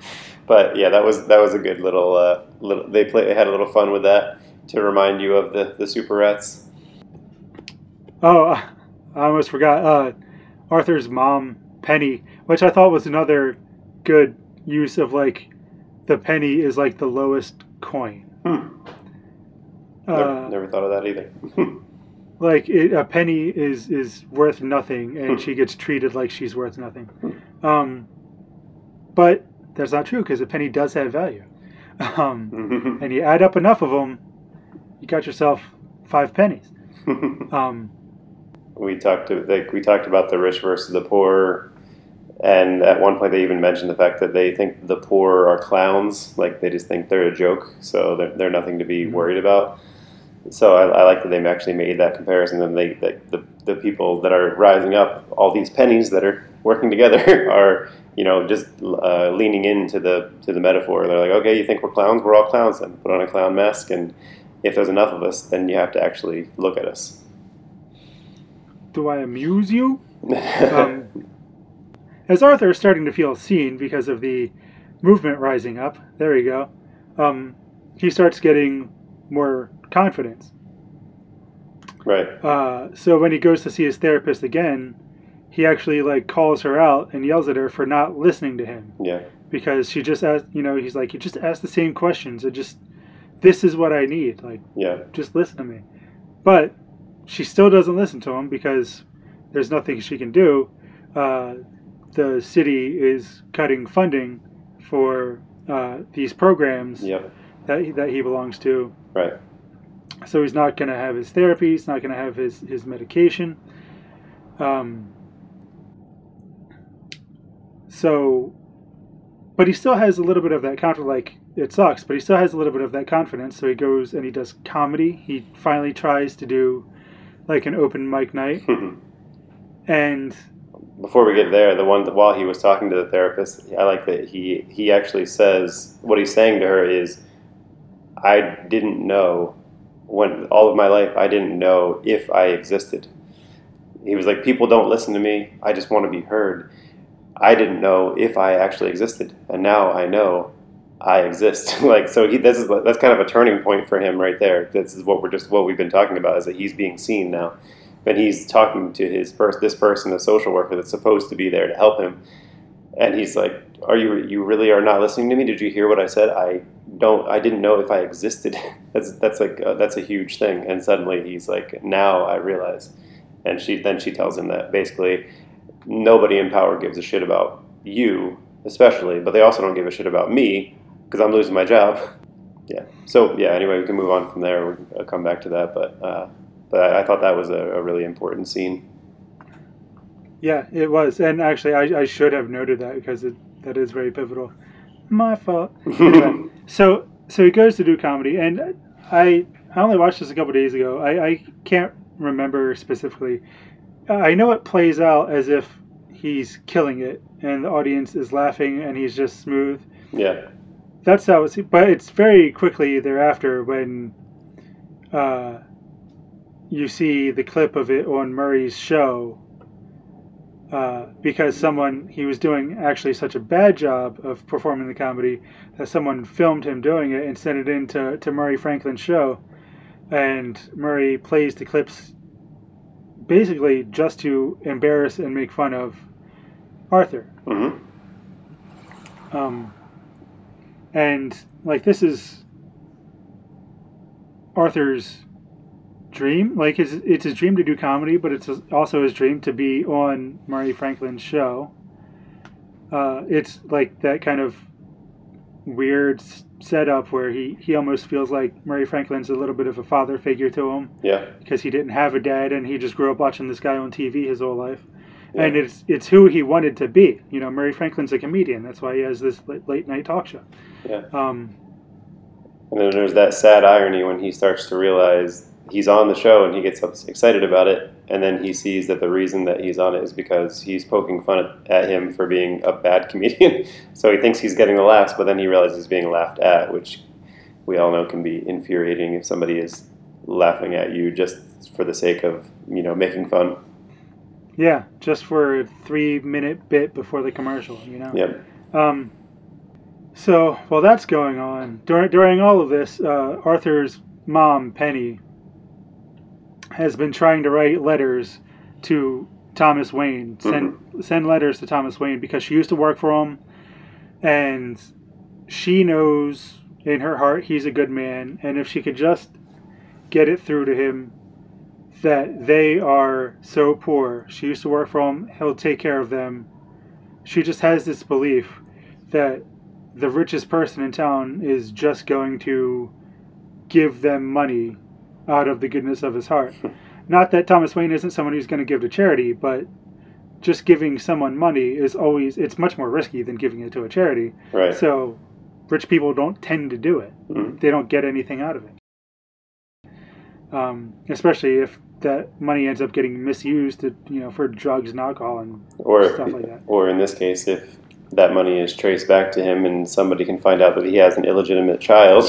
<laughs> but yeah, that was that was a good little uh, little. They play. They had a little fun with that to remind you of the the super rats. Oh, <laughs> I almost forgot. Uh, Arthur's mom, Penny, which I thought was another good use of like the penny is like the lowest coin. Hmm. Never, Uh, never thought of that either. <laughs> like it, a penny is is worth nothing, and she gets treated like she's worth nothing. Um, but that's not true because a penny does have value. <laughs> Um, <laughs> and you add up enough of them, you got yourself five pennies. Um, we talked to like we talked about the rich versus the poor, and at one point they even mentioned the fact that they think the poor are clowns, like they just think they're a joke, so they're, they're nothing to be worried about. So I, I like that they actually made that comparison. And they that the the people that are rising up, all these pennies that are <laughs> working together, <laughs> are you know just uh, leaning into the to the metaphor. They're like, okay, you think we're clowns? We're all clowns. Then put on a clown mask, and if there's enough of us, then you have to actually look at us. do I amuse you? <laughs> Um, as Arthur is starting to feel seen because of the movement rising up, there you go. Um, he starts getting more confidence. right. Uh, so when he goes to see his therapist again, he actually like calls her out and yells at her for not listening to him Yeah. because she just asked. You know, he's like, you just ask the same questions. It just, this is what I need. Like, Yeah. just listen to me. But she still doesn't listen to him because there's nothing she can do. Uh, the city is cutting funding for uh, these programs Yep. that he, that he belongs to. Right. So he's not going to have his therapy. He's not going to have his his medication. Um. So, but he still has a little bit of that counter. Like it sucks, but he still has a little bit of that confidence. So he goes and he does comedy. He finally tries to do like an open mic night, <laughs> and Before we get there, the one that while he was talking to the therapist, I like that he he actually says what he's saying to her is, I didn't know when all of my life I didn't know if I existed. He was like, people don't listen to me. I just want to be heard. I didn't know if I actually existed, and now I know I exist. <laughs> like so, he this is that's kind of a turning point for him right there. This is what we're just what we've been talking about is that he's being seen now, and he's talking to his first this person, a social worker that's supposed to be there to help him, and he's like, "Are you you really are not listening to me? Did you hear what I said? I don't. I didn't know if I existed. <laughs> that's that's like uh, that's a huge thing." And suddenly he's like, "Now I realize." And she then she tells him that basically nobody in power gives a shit about you, especially, but they also don't give a shit about me because I'm losing my job. <laughs> Yeah. So yeah. Anyway, we can move on from there. We'll come back to that, but uh, but I, I thought that was a, a really important scene. yeah, it was. And actually, I, I should have noted that because it that is very pivotal. My fault. Anyway, <laughs> so so he goes to do comedy, and I I only watched this a couple days ago. I, I can't remember specifically. I know it plays out as if he's killing it, and the audience is laughing, and he's just smooth. Yeah. That's how it's. But it's very quickly thereafter when uh, you see the clip of it on Murray's show. Uh, because someone he was doing actually such a bad job of performing the comedy that someone filmed him doing it and sent it in to, to Murray Franklin's show, and Murray plays the clips basically just to embarrass and make fun of Arthur. hmm Um, and like this is Arthur's dream. Like his, it's his dream to do comedy, but it's also his dream to be on Murray Franklin's show. Uh, it's like that kind of weird s- setup where he, he almost feels like Murray Franklin's a little bit of a father figure to him Yeah. because he didn't have a dad and he just grew up watching this guy on TV his whole life. Yeah. And it's it's who he wanted to be. You know, Murray Franklin's a comedian. That's why he has this late, late night talk show. Yeah. Um, And then there's that sad irony when he starts to realize he's on the show and he gets excited about it, and then he sees that the reason that he's on it is because he's poking fun at, at him for being a bad <laughs> comedian. so he thinks he's getting the laughs, but then he realizes he's being laughed at, which we all know can be infuriating if somebody is laughing at you just for the sake of you know making fun. yeah, just for a three minute bit before the commercial. You know. Yep. Um, so while that's going on, during during all of this, uh, Arthur's mom, Penny, has been trying to write letters to Thomas Wayne, mm-hmm. send send letters to Thomas Wayne because she used to work for him, and she knows in her heart he's a good man, and if she could just get it through to him that they are so poor, she used to work for him, he'll take care of them. She just has this belief that the richest person in town is just going to give them money out of the goodness of his heart. Not that Thomas Wayne isn't someone who's going to give to charity, but just giving someone money is always it's much more risky than giving it to a charity. Right. So rich people don't tend to do it. Mhm. They don't get anything out of it. Um, especially if that money ends up getting misused, to, you know, for drugs and alcohol and Or stuff like that. or in this case, if that money is traced back to him and somebody can find out that he has an illegitimate child.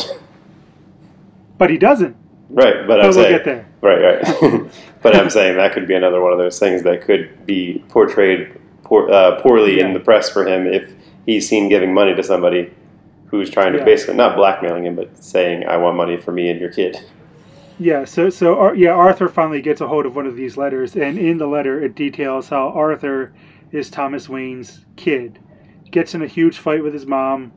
But he doesn't. Right, but I'm we'll saying get there. Right, right. <laughs> <laughs> but I'm saying that could be another one of those things that could be portrayed poor, uh, poorly in the press for him if he's seen giving money to somebody who's trying to Yeah. basically not blackmailing him, but saying, "I want money for me and your kid." Yeah, so so Ar- yeah, Arthur finally gets a hold of one of these letters, and in the letter it details how Arthur is Thomas Wayne's kid, gets in a huge fight with his mom,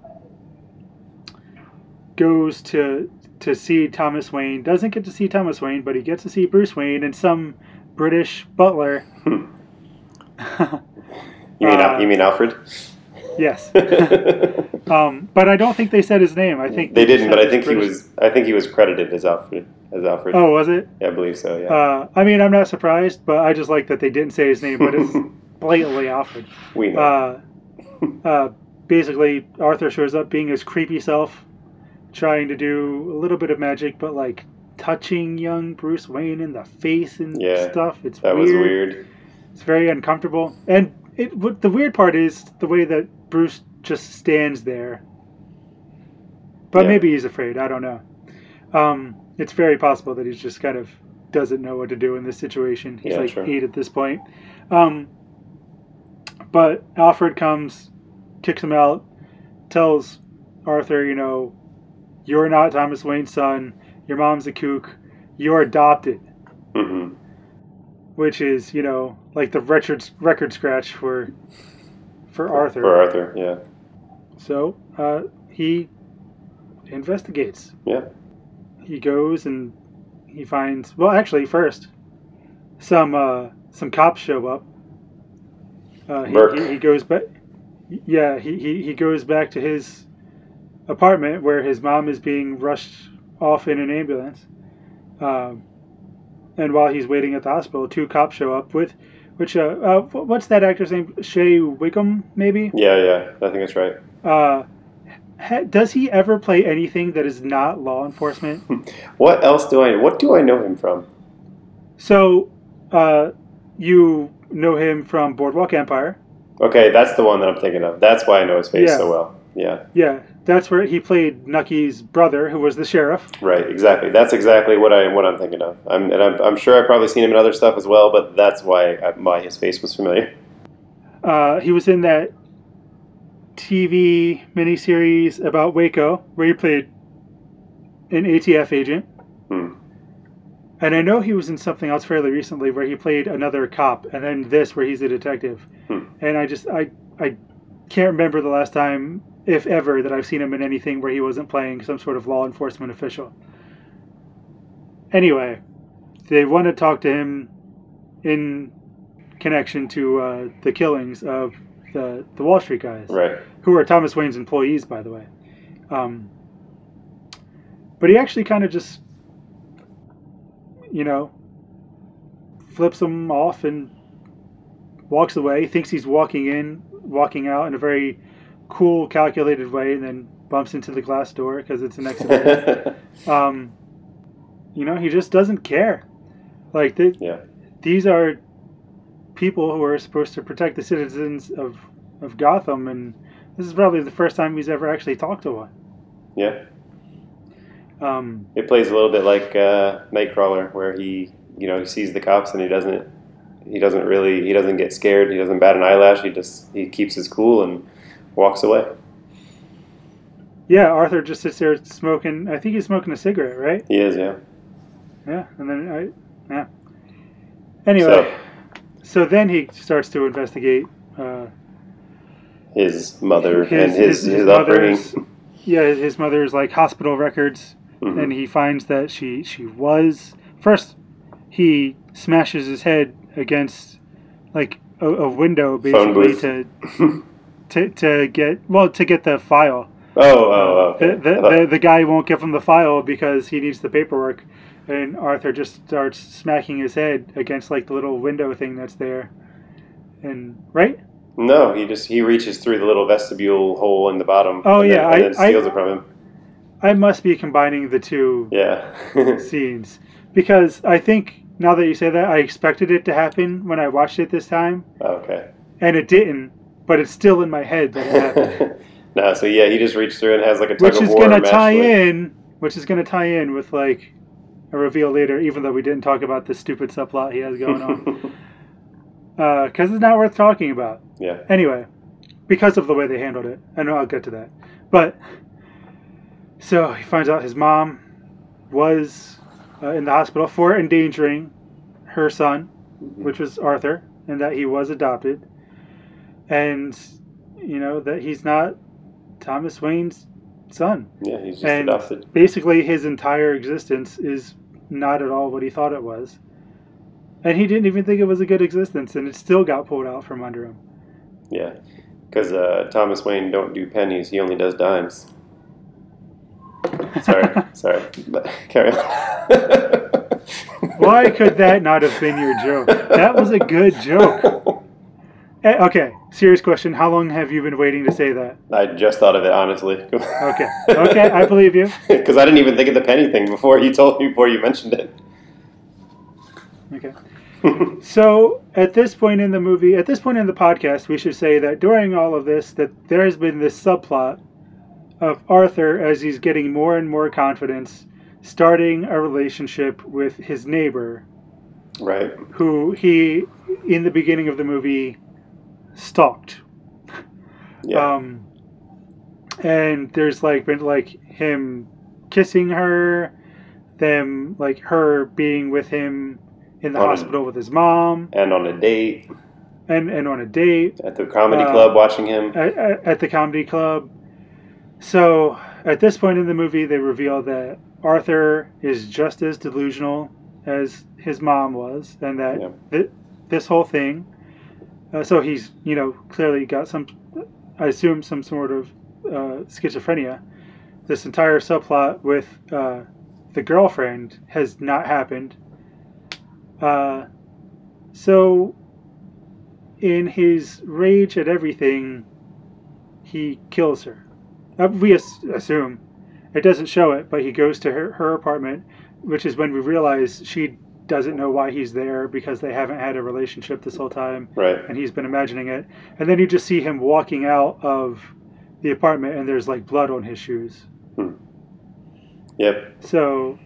goes to to see Thomas Wayne, doesn't get to see Thomas Wayne, but he gets to see Bruce Wayne and some British butler. <laughs> You mean Uh, you mean Alfred? yes, <laughs> <laughs> um, but I don't think they said his name. I think they didn't, but I think he was. I think he was credited as Alfred. As Alfred. Oh, was it? Yeah, I believe so. Yeah. Uh, I mean, I'm not surprised, but I just like that they didn't say his name, but it's blatantly Alfred. we know. uh, uh, basically Arthur shows up being his creepy self, trying to do a little bit of magic, but like touching young Bruce Wayne in the face and Yeah, stuff. It's that weird. was weird. It's very uncomfortable. And it what the weird part is the way that Bruce just stands there. But Yeah. maybe he's afraid. I don't know. Um, it's very possible that he's just kind of doesn't know what to do in this situation. He's Yeah, like sure. eight at this point. Um, but Alfred comes, kicks him out, tells Arthur, you know, you're not Thomas Wayne's son. Your mom's a kook. You're adopted hmm which is you know like the record record scratch for for Arthur. For Arthur, yeah, So uh, he investigates. yeah. He goes and he finds well, actually, first some uh, some cops show up. Uh, he, he, he goes back. Yeah, he, he, he goes back to his apartment where his mom is being rushed off in an ambulance. Um, and while he's waiting at the hospital, two cops show up with, which uh, uh what's that actor's name? Shea Whigham, maybe. Yeah, yeah. I think that's right. Uh, ha- does he ever play anything that is not law enforcement? <laughs> What else do I? What do I know him from? So, uh, you know him from Boardwalk Empire. Okay, that's the one that I'm thinking of. That's why I know his face Yeah. so well. Yeah, Yeah, that's where he played Nucky's brother, who was the sheriff. right. Exactly. That's exactly what I what I'm thinking of. I'm and I'm, I'm sure I've probably seen him in other stuff as well, but that's why I, why his face was familiar. Uh, he was in that TV miniseries about Waco, where he played an ATF agent. Hmm. And I know he was in something else fairly recently where he played another cop, and then this where he's a detective. Hmm. And I just I I can't remember the last time, if ever, that I've seen him in anything where he wasn't playing some sort of law enforcement official. Anyway, they want to talk to him in connection to uh, the killings of the the Wall Street guys, Right. who are Thomas Wayne's employees, by the way. Um, but he actually kind of just, you know, flips them off and walks away. He thinks he's walking in, walking out in a very cool, calculated way, and then bumps into the glass door because it's an exhibition. <laughs> um, you know, he just doesn't care. Like yeah. these are people who are supposed to protect the citizens of of Gotham, and this is probably the first time he's ever actually talked to one. Yeah. Um, It plays a little bit like uh, Nightcrawler, where he, you know, he sees the cops and he doesn't, he doesn't really, he doesn't get scared. He doesn't bat an eyelash. He just he keeps his cool and walks away. yeah, Arthur just sits there smoking. I think he's smoking a cigarette, right? He is, yeah. Yeah, and then I, yeah. Anyway, so, then he starts to investigate. Uh, His mother His- and his his- his, his upbringing. mother's- <laughs> yeah, his mother's like hospital records, Mhm. and he finds that she she was first. He smashes his head against like a, a window basically to <laughs> to to get well to get the file. Oh, oh, oh. Okay. The, the, the, the guy won't give him the file because he needs the paperwork, and Arthur just starts smacking his head against like the little window thing that's there, and right. no, he just he reaches through the little vestibule hole in the bottom. Oh, and yeah, then, and I- then I- steals it from him. I must be combining the two Yeah. <laughs> scenes because I think now that you say that, I expected it to happen when I watched it this time, okay. and it didn't. But it's still in my head that it happened, <laughs> no, so yeah, he just reached through and has like a tug which of is war gonna match tie with- in, which is gonna tie in with like a reveal later. Even though we didn't talk about the stupid subplot he has going on, <laughs> because it's not worth talking about. yeah. Anyway, because of the way they handled it, I know I'll get to that. But so he finds out his mom was uh, in the hospital for endangering her son, which was Arthur, and that he was adopted, and you know that he's not Thomas Wayne's son. Yeah, he's just And adopted. basically, his entire existence is not at all what he thought it was. And he didn't even think it was a good existence, and it still got pulled out from under him. Yeah, because uh, Thomas Wayne don't do pennies; he only does dimes. Sorry, <laughs> sorry, but <laughs> carry on. Why could that not have been your joke? That was a good joke. <laughs> Eh, Okay, serious question. How long have you been waiting to say that? I just thought of it honestly. <laughs> Okay, okay, I believe you. <laughs> Because I didn't even think of the penny thing before you told me before you mentioned it. Okay. So at this point in the movie, at this point in the podcast, we should say that during all of this, that there has been this subplot of Arthur as he's getting more and more confidence, starting a relationship with his neighbor, right. who he, in the beginning of the movie, stalked. Yeah. Um, and there's like been like him kissing her, them like her being with him in the On a- hospital with his mom, and on a date and and on a date at the comedy Uh, club, watching him. at, at, the comedy club. So at this point in the movie, they reveal that Arthur is just as delusional as his mom was, and that Yeah. thi- this whole thing. Uh, so he's you know clearly got some, I assume some sort of uh, schizophrenia. This entire subplot with uh, the girlfriend has not happened. Uh, so in his rage at everything, he kills her. Uh, we as- assume. It doesn't show it, but he goes to her, her apartment, which is when we realize she doesn't know why he's there because they haven't had a relationship this whole time Right. and he's been imagining it. And then you just see him walking out of the apartment and there's like blood on his shoes. Hmm. Yep. So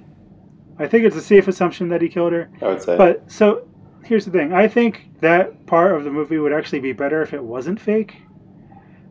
I think it's a safe assumption that he killed her. I would say. But so here's the thing. I think that part of the movie would actually be better if it wasn't fake.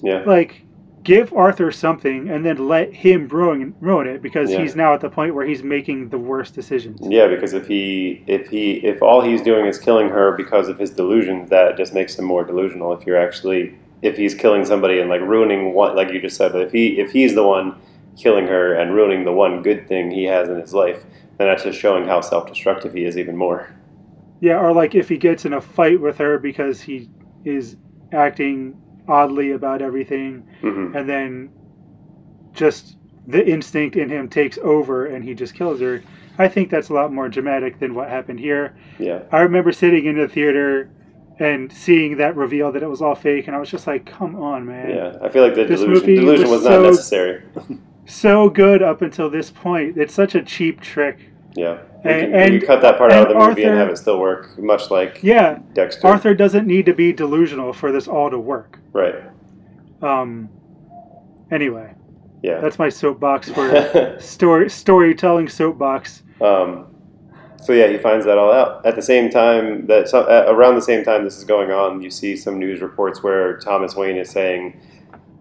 yeah. Like give Arthur something and then let him ruin ruin it because Yeah. he's now at the point where he's making the worst decisions. Yeah, because if he if he if all he's doing is killing her because of his delusions, that just makes him more delusional. If you're actually if he's killing somebody and like ruining one, like you just said, but if he if he's the one killing her and ruining the one good thing he has in his life, then that's just showing how self-destructive he is even more. Yeah, or like if he gets in a fight with her because he is acting oddly about everything, hmm and then just the instinct in him takes over and he just kills her. I think that's a lot more dramatic than what happened here. Yeah. I remember sitting in the theater and seeing that reveal that it was all fake, and I was just like, "Come on, man!" Yeah. I feel like the This delusion, delusion was was, not so- necessary. <laughs> So good up until this point. It's such a cheap trick. Yeah. We And- can, we and- can cut that part out of the and movie and have it still work, much like Yeah, Dexter. Arthur doesn't need to be delusional for this all to work. Right. Um. Anyway, Yeah. that's my soapbox for <laughs> story storytelling soapbox. Um, so yeah, he finds that all out. At the same time that so, uh, around the same time this is going on, you see some news reports where Thomas Wayne is saying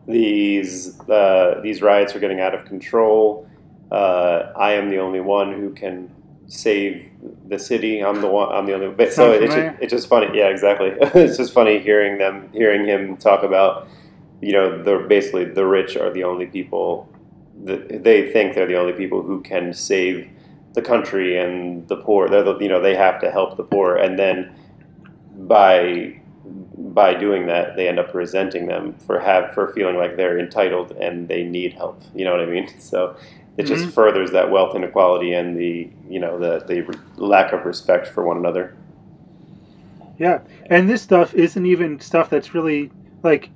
these uh, these riots are getting out of control. Uh, I am the only one who can save the city. I'm the one. I'm the only. But, so it's just, it's just funny. Yeah, exactly. <laughs> it's just funny hearing them, hearing him talk about, you know, the basically the rich are the only people. That they think they're the only people who can save the country and the poor. They're the, you know they have to help the poor, and then by by doing that, they end up resenting them for have for feeling like they're entitled and they need help. You know what I mean? <laughs> So it just Mhm. furthers that wealth inequality and the you know the the re- lack of respect for one another. Yeah, and this stuff isn't even stuff that's really like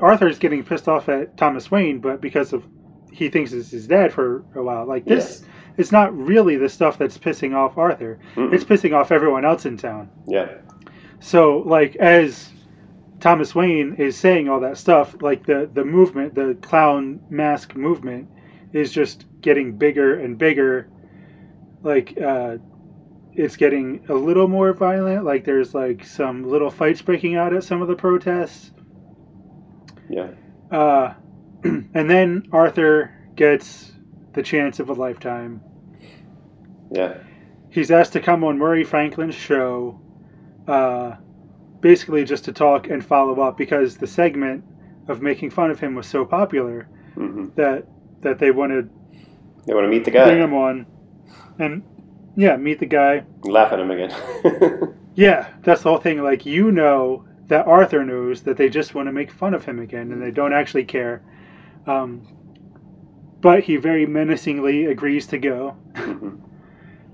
Arthur's getting pissed off at Thomas Wayne, but because of he thinks it's his dad for a while. Like this, it's not really the stuff that's pissing off Arthur. Mm-mm. It's pissing off everyone else in town. yeah, So like as Thomas Wayne is saying all that stuff, like the the movement, the clown mask movement, is just getting bigger and bigger. Like uh, it's getting a little more violent. Like there's like some little fights breaking out at some of the protests. yeah, Uh, <clears throat> and then Arthur gets the chance of a lifetime. yeah, He's asked to come on Murray Franklin's show, uh, basically just to talk and follow up because the segment of making fun of him was so popular hmm that that they wanted They want to meet the guy. bring him on, and yeah, meet the guy. laugh at him again. <laughs> Yeah, that's the whole thing. Like you know that Arthur knows that they just want to make fun of him again, and they don't actually care. Um, but he very menacingly agrees to go, Mhm.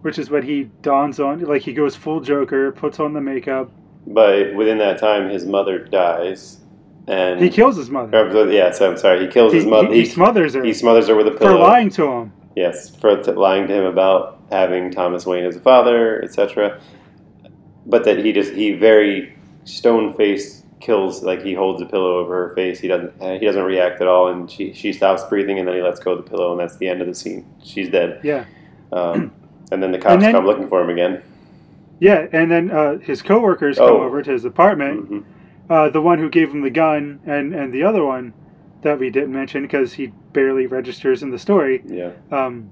which is what he dons on. Like he goes full Joker, puts on the makeup. But within that time, his mother dies, and He kills his mother. so I'm sorry. He kills He, his mother. he, he smothers her he smothers her with a pillow for lying to him. Yes, for t- lying to him about having Thomas Wayne as a father, etc. But that he just he very stone faced kills like he holds a pillow over her face. He doesn't uh, he doesn't react at all, and she she stops breathing, and then he lets go of the pillow, and that's the end of the scene. She's dead. Yeah, Um, <clears throat> and then the cops then- come looking for him again. yeah. And then uh, his coworkers come Oh. over to his apartment. hmm Uh, the one who gave him the gun, and and the other one that we didn't mention because he barely registers in the story. Yeah, Um,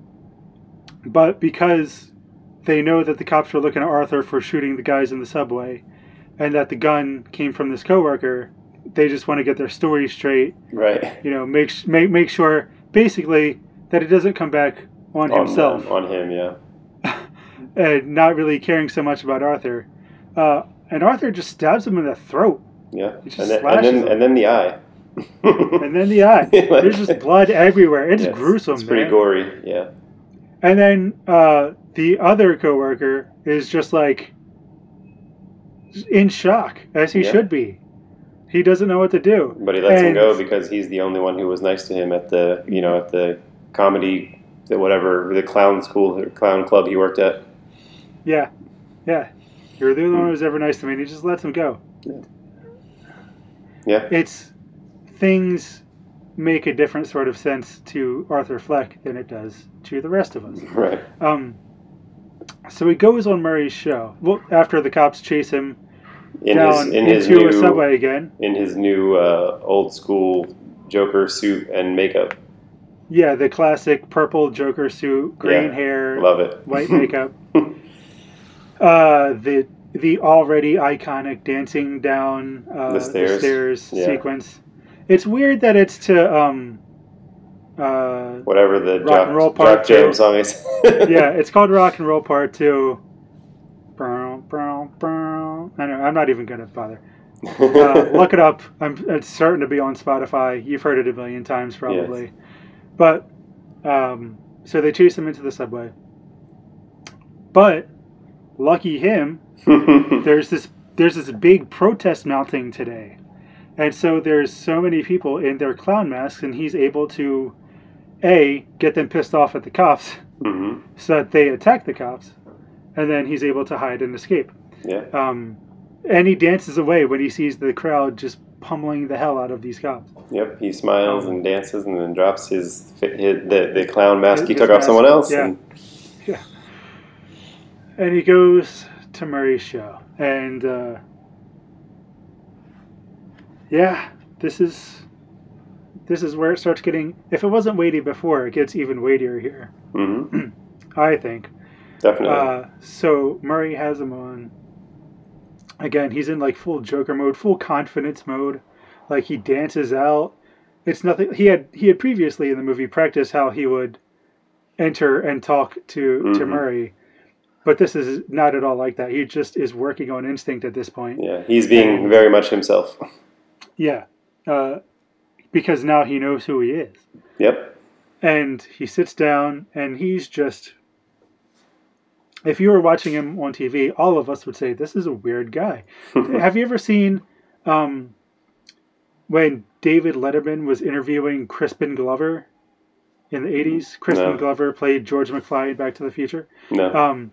but because they know that the cops were looking at Arthur for shooting the guys in the subway, and that the gun came from this coworker, they just want to get their story straight. right. You know, make sh- make make sure basically that it doesn't come back on, On, himself, on him, yeah. <laughs> and not really caring so much about Arthur. Uh, and Arthur just stabs him in the throat, Yeah, and then, and then and then the eye. <laughs> and then the eye. <laughs> There's just blood everywhere. It's gruesome. It's pretty man. gory. Yeah, And then uh, the other coworker is just like in shock, as he Yeah. should be. He doesn't know what to do. but he lets him go because he's the only one who was nice to him at the you know at the comedy the whatever the clown school or clown club he worked at. Yeah, yeah. You're the only one who's ever nice to me, and he just lets him go. Yeah. It's things make a different sort of sense to Arthur Fleck than it does to the rest of us. <laughs> Right. Um, so he goes on Murray's show. Well, after the cops chase him In down his in his into a new subway again. in his new uh, old school Joker suit and makeup. Yeah, the classic purple Joker suit, green Yeah, hair, Love it. white <laughs> makeup. <laughs> uh, the the already iconic dancing down uh, The stairs. Yeah. sequence. It's weird that it's to um, uh, Whatever the Rock and Roll Part jam Two. song is. <laughs> yeah, it's called Rock and Roll Part Two. Brown, brown, brown. I know. I'm not even gonna bother. Uh, <laughs> look it up. I'm, it's certain to be on Spotify. You've heard it a million times probably. Yes. But um, so they chase him into the subway. But lucky him, <laughs> there's this there's this big protest mounting today, and so there's so many people in their clown masks, and he's able to a get them pissed off at the cops, hmm so that they attack the cops, and then he's able to hide and escape. Yeah. Um, and he dances away when he sees the crowd just pummeling the hell out of these cops. Yep. He smiles Um, and dances and then drops his, his the, the clown mask he took off mask, someone else. yeah. And, and he goes to Murray's show, and uh, yeah, this is this is where it starts getting. If it wasn't weighty before, it gets even weightier here. hmm <clears throat> I think. Definitely. Uh, so Murray has him on. Again, he's in like full Joker mode, full confidence mode. Like he dances out. It's nothing. He had he had previously in the movie practiced how he would enter and talk to to Mhm. Murray, but this is not at all like that. He just is working on instinct at this point. yeah. He's being very much himself. Yeah, uh, because now he knows who he is, Yep. and he sits down and he's just. If you were watching him on TV, all of us would say this is a weird guy. <laughs> Have you ever seen um, when David Letterman was interviewing Crispin Glover in the 80s? Crispin No. Glover played George McFly in Back to the Future. No. Um,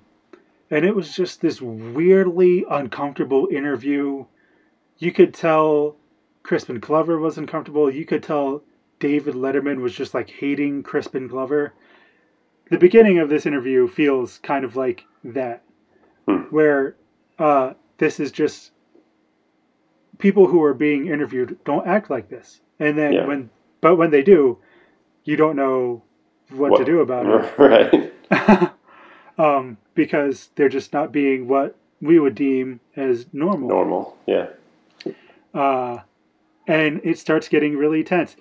and it was just this weirdly uncomfortable interview. You could tell Crispin Glover was uncomfortable. You could tell David Letterman was just like hating Crispin Glover. The beginning of this interview feels kind of like that, Hmm. where uh, this is just people who are being interviewed don't act like this, and then Yeah. when but when they do, you don't know what, to do about it <laughs> right. <laughs> um, because they're just not being what we would deem as normal. Normal. Yeah. Uh, and it starts getting really tense.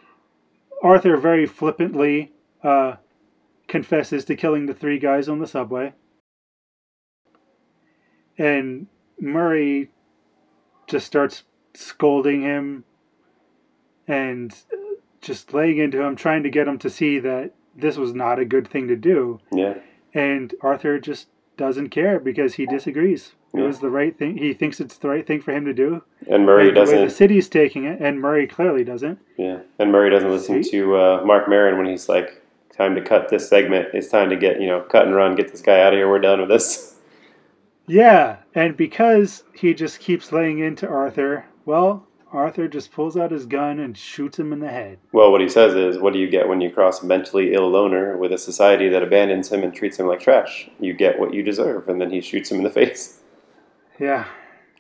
Arthur very flippantly uh, confesses to killing the three guys on the subway. And Murray just starts scolding him and just laying into him, trying to get him to see that this was not a good thing to do. Yeah. And Arthur just doesn't care because he disagrees. It Yeah. was the right thing. He thinks it's the right thing for him to do. And Murray And the the doesn't. city's taking it, and Murray clearly doesn't. Yeah. And Murray doesn't listen See? to uh, Marc Maron when he's like, "Time to cut this segment. It's time to get you know cut and run. Get this guy out of here. We're done with this." Yeah, and because he just keeps laying into Arthur, well, Arthur just pulls out his gun and shoots him in the head. Well, what he says is, "What do you get when you cross a mentally ill loner with a society that abandons him and treats him like trash? You get what you deserve." And then he shoots him in the <laughs> face. Yeah.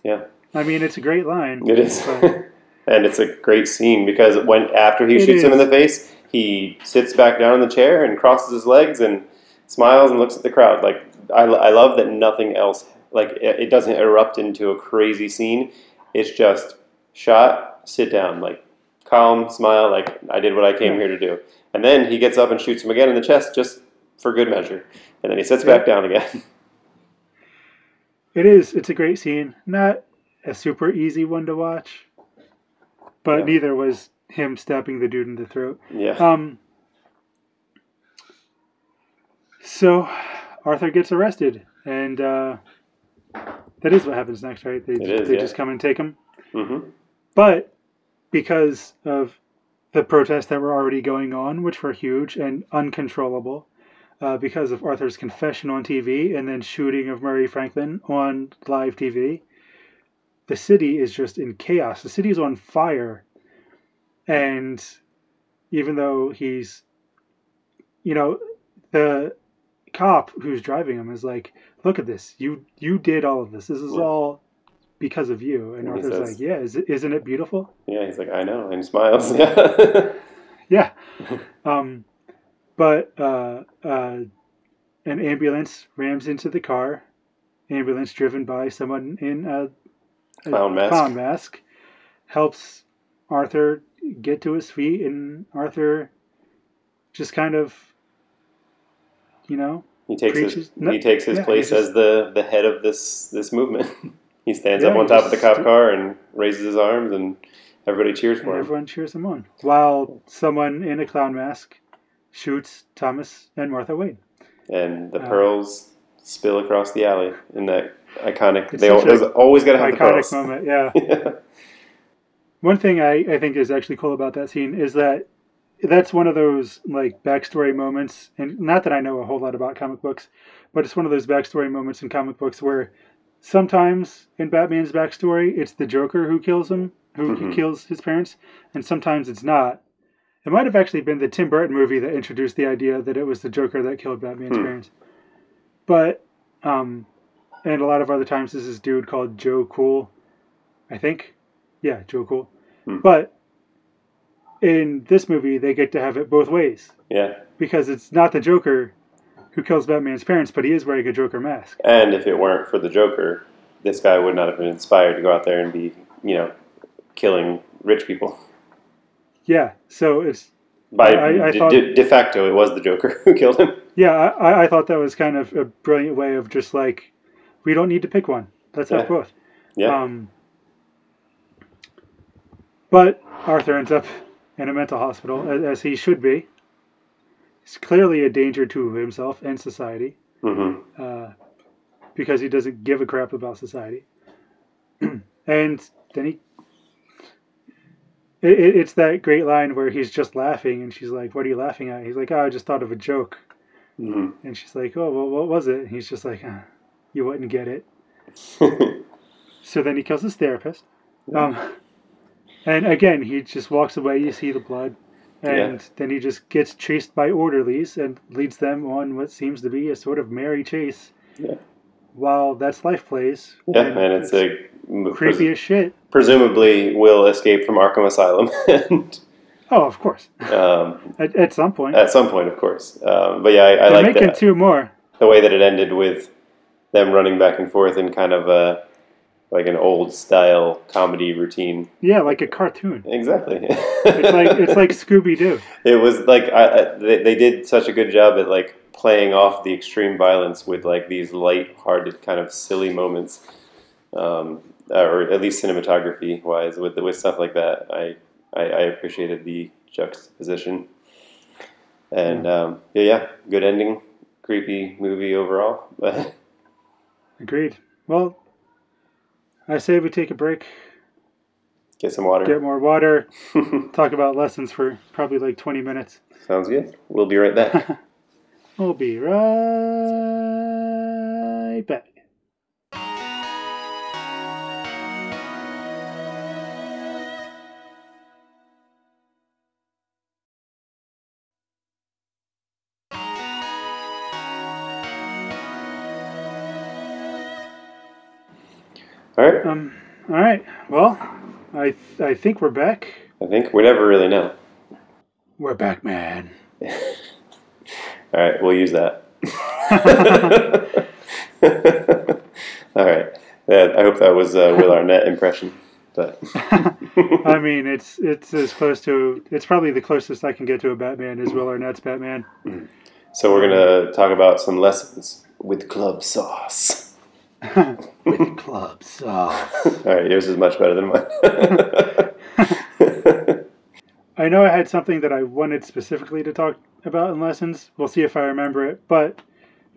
Yeah. I mean, it's a great line. It is. <laughs> and it's a great scene because when after he It shoots him in the face, he sits back down in the chair and crosses his legs and smiles and looks at the crowd. Like I, I love that nothing else like it, it doesn't erupt into a crazy scene. It's just shot, sit down, like calm, smile, like I did what I came Yeah. here to do. And then he gets up and shoots him again in the chest just for good measure. And then he sits Yeah. back down again. <laughs> It is. It's a great scene. Not a super easy one to watch, but Yeah. neither was him stabbing the dude in the throat. yeah. Um. So, Arthur gets arrested, and uh, that is what happens next, right? They, It is, they yeah. just come and take him. hmm But because of the protests that were already going on, which were huge and uncontrollable, uh, because of Arthur's confession on TV and then shooting of Murray Franklin on live TV, the city is just in chaos. The city is on fire. And even though he's, you know, the cop who's driving him is like, look at this. You you did all of this. This is all because of you. And And Arthur's says- like, yeah, is isn't it beautiful? Yeah, he's like, I know, and he smiles. <laughs> Yeah. Yeah. um, but uh, uh, an ambulance rams into the car. Ambulance driven by someone in a, a Clown mask. clown mask helps Arthur get to his feet, and Arthur just kind of, you know, He takes his no, he takes his yeah, place just- as the the head of this this movement. <laughs> he stands Yeah, up on top of the cop st- car and raises his arms, and everybody cheers for him. everyone cheers him on. While someone in a clown mask shoots Thomas and Martha Wayne. And the Uh, pearls spill across the alley in that iconic. They always, always got to have the Iconic moment, yeah. <laughs> yeah. One thing I, I think is actually cool about that scene is that that's one of those like backstory moments, and not that I know a whole lot about comic books, but it's one of those backstory moments in comic books where sometimes in Batman's backstory it's the Joker who kills him, who Mhm. kills his parents, and sometimes it's not. It might have actually been the Tim Burton movie that introduced the idea that it was the Joker that killed Batman's Hmm. parents. But um, and a lot of other times this is dude called Joe Cool, I think. Yeah, Joe Cool. Hmm. But in this movie, they get to have it both ways yeah. because it's not the Joker who kills Batman's parents, but he is wearing a Joker mask. And if it weren't for the Joker, this guy would not have been inspired to go out there and be, you know, killing rich people. Yeah, so it's By I- I de, thought- de, facto, it was the Joker <laughs> who killed him. yeah, I, I thought that was kind of a brilliant way of just like we don't need to pick one. Let's have Yeah. both. Yeah. Um, but Arthur ends up in a mental hospital as, as he should be. He's clearly a danger to himself and society. hmm uh, because he doesn't give a crap about society. <clears throat> and then he. It, it, it's that great line where he's just laughing and she's like, What are you laughing at? He's like, Oh, I just thought of a joke. hmm And she's like, Oh, well, what was it? And he's just like, uh, You wouldn't get it. <laughs> So then he kills his therapist. Um, and again, he just walks away. You see the blood. And then he just gets chased by orderlies and leads them on what seems to be a sort of merry chase. Yeah. While that's life plays. yeah, and it's a creepy as shit. presumably will escape from Arkham Asylum, <laughs> and Oh, of course. um, At, at some point. at some point, of course. Um, but yeah, I, I like making that. two more. the way that it ended with them running back and forth in kind of a like an old style comedy routine. Yeah, like a cartoon. Exactly. <laughs> It's like it's like Scooby Doo. it was like I, I, they, they did such a good job at like playing off the extreme violence with like these light-hearted kind of silly moments, um, or at least cinematography wise with with stuff like that. I I, I appreciated the juxtaposition, and um, yeah, yeah, good ending, creepy movie overall. But <laughs> Agreed. Well, I say we take a break, get some water. get more water, <laughs> talk about lessons for probably like 20 minutes. Sounds good. We'll be right back. <laughs> We'll be right back. All right. Um. All right. Well, I I think we're back. I think we never really know. We're back, man. <laughs> All right, we'll use that. <laughs> <laughs> All right. Yeah, I hope that was a Will Arnett impression. But I mean, it's it's as close to it's probably the closest I can get to a Batman is Will Arnett's Batman. so we're gonna talk about some lessons with club sauce. With club sauce. <laughs> All right, yours is much better than mine. <laughs> I know I had something that I wanted specifically to talk about in lessons. We'll see if I remember it, but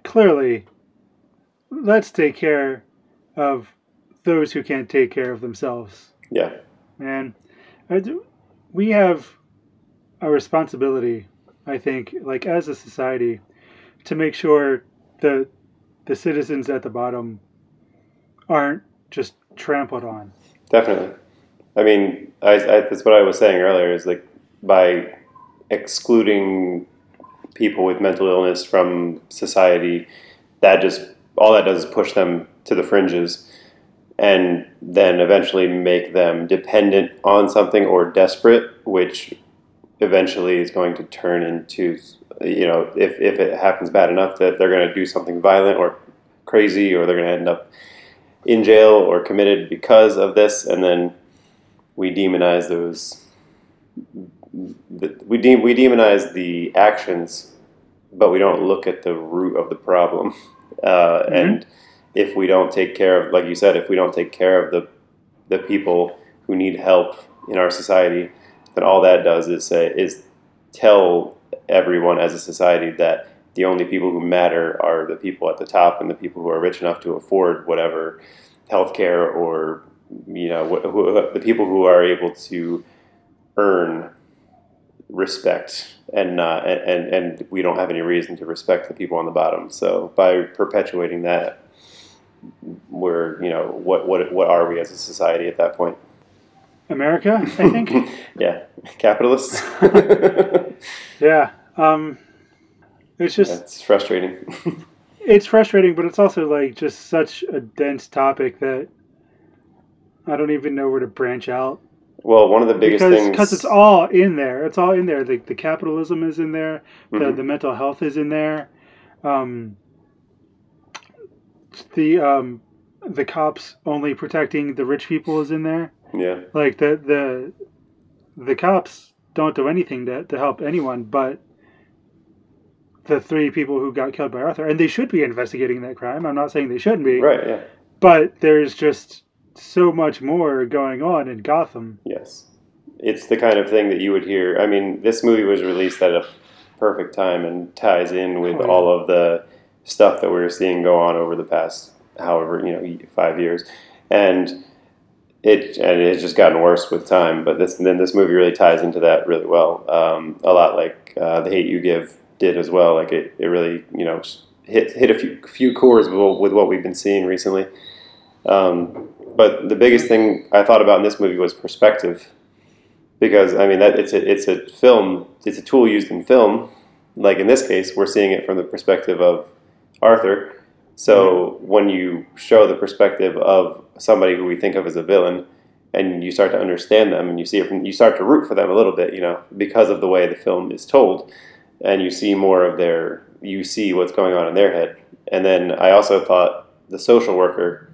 clearly, let's take care of those who can't take care of themselves. yeah, Man, we have a responsibility, I think, like as a society, to make sure the the citizens at the bottom aren't just trampled on. definitely. I mean, I, I, that's what I was saying earlier. Is like by excluding people with mental illness from society, that just all that does is push them to the fringes, and then eventually make them dependent on something or desperate, which eventually is going to turn into, you know, if if it happens bad enough that they're going to do something violent or crazy, or they're going to end up in jail or committed because of this, and then we demonize those the, we de- we demonize the actions, but we don't look at the root of the problem. <laughs> Uh, And if we don't take care of, like you said, if we don't take care of the the people who need help in our society, then all that does is say is tell everyone as a society that the only people who matter are the people at the top and the people who are rich enough to afford whatever healthcare or you know wh- wh- the people who are able to earn respect and not and, and and we don't have any reason to respect the people on the bottom so by perpetuating that we're you know what what what are we as a society at that point America, I think. <laughs> yeah capitalists <laughs> yeah. Um, it's just it's frustrating <laughs> it's frustrating, but it's also like just such a dense topic that I don't even know where to branch out well one of the biggest because things because it's all in there. It's all in there. The, the capitalism is in there. The, Mhm. the mental health is in there. Um, the um, the cops only protecting the rich people is in there. yeah Like the the the cops don't do anything to, to help anyone but the three people who got killed by Arthur. And they should be investigating that crime. I'm not saying they shouldn't be. right yeah But there's just so much more going on in Gotham. Yes. It's the kind of thing that you would hear. I mean, this movie was released at a perfect time and ties in with Oh, yeah. all of the stuff that we're seeing go on over the past however, you know, five years. And it and it's just gotten worse with time, but this then this movie really ties into that really well. Um, a lot like uh, The Hate You Give did as well. Like it, it really, you know, hit hit a few few chords with, what- we've been seeing recently. Um, but the biggest thing I thought about in this movie was perspective, because I mean that it's a it's a film, it's a tool used in film. Like in this case, we're seeing it from the perspective of Arthur. So when you show the perspective of somebody who we think of as a villain, and you start to understand them, and you see it from, you start to root for them a little bit, you know, because of the way the film is told, and you see more of their, you see what's going on in their head. And then I also thought the social worker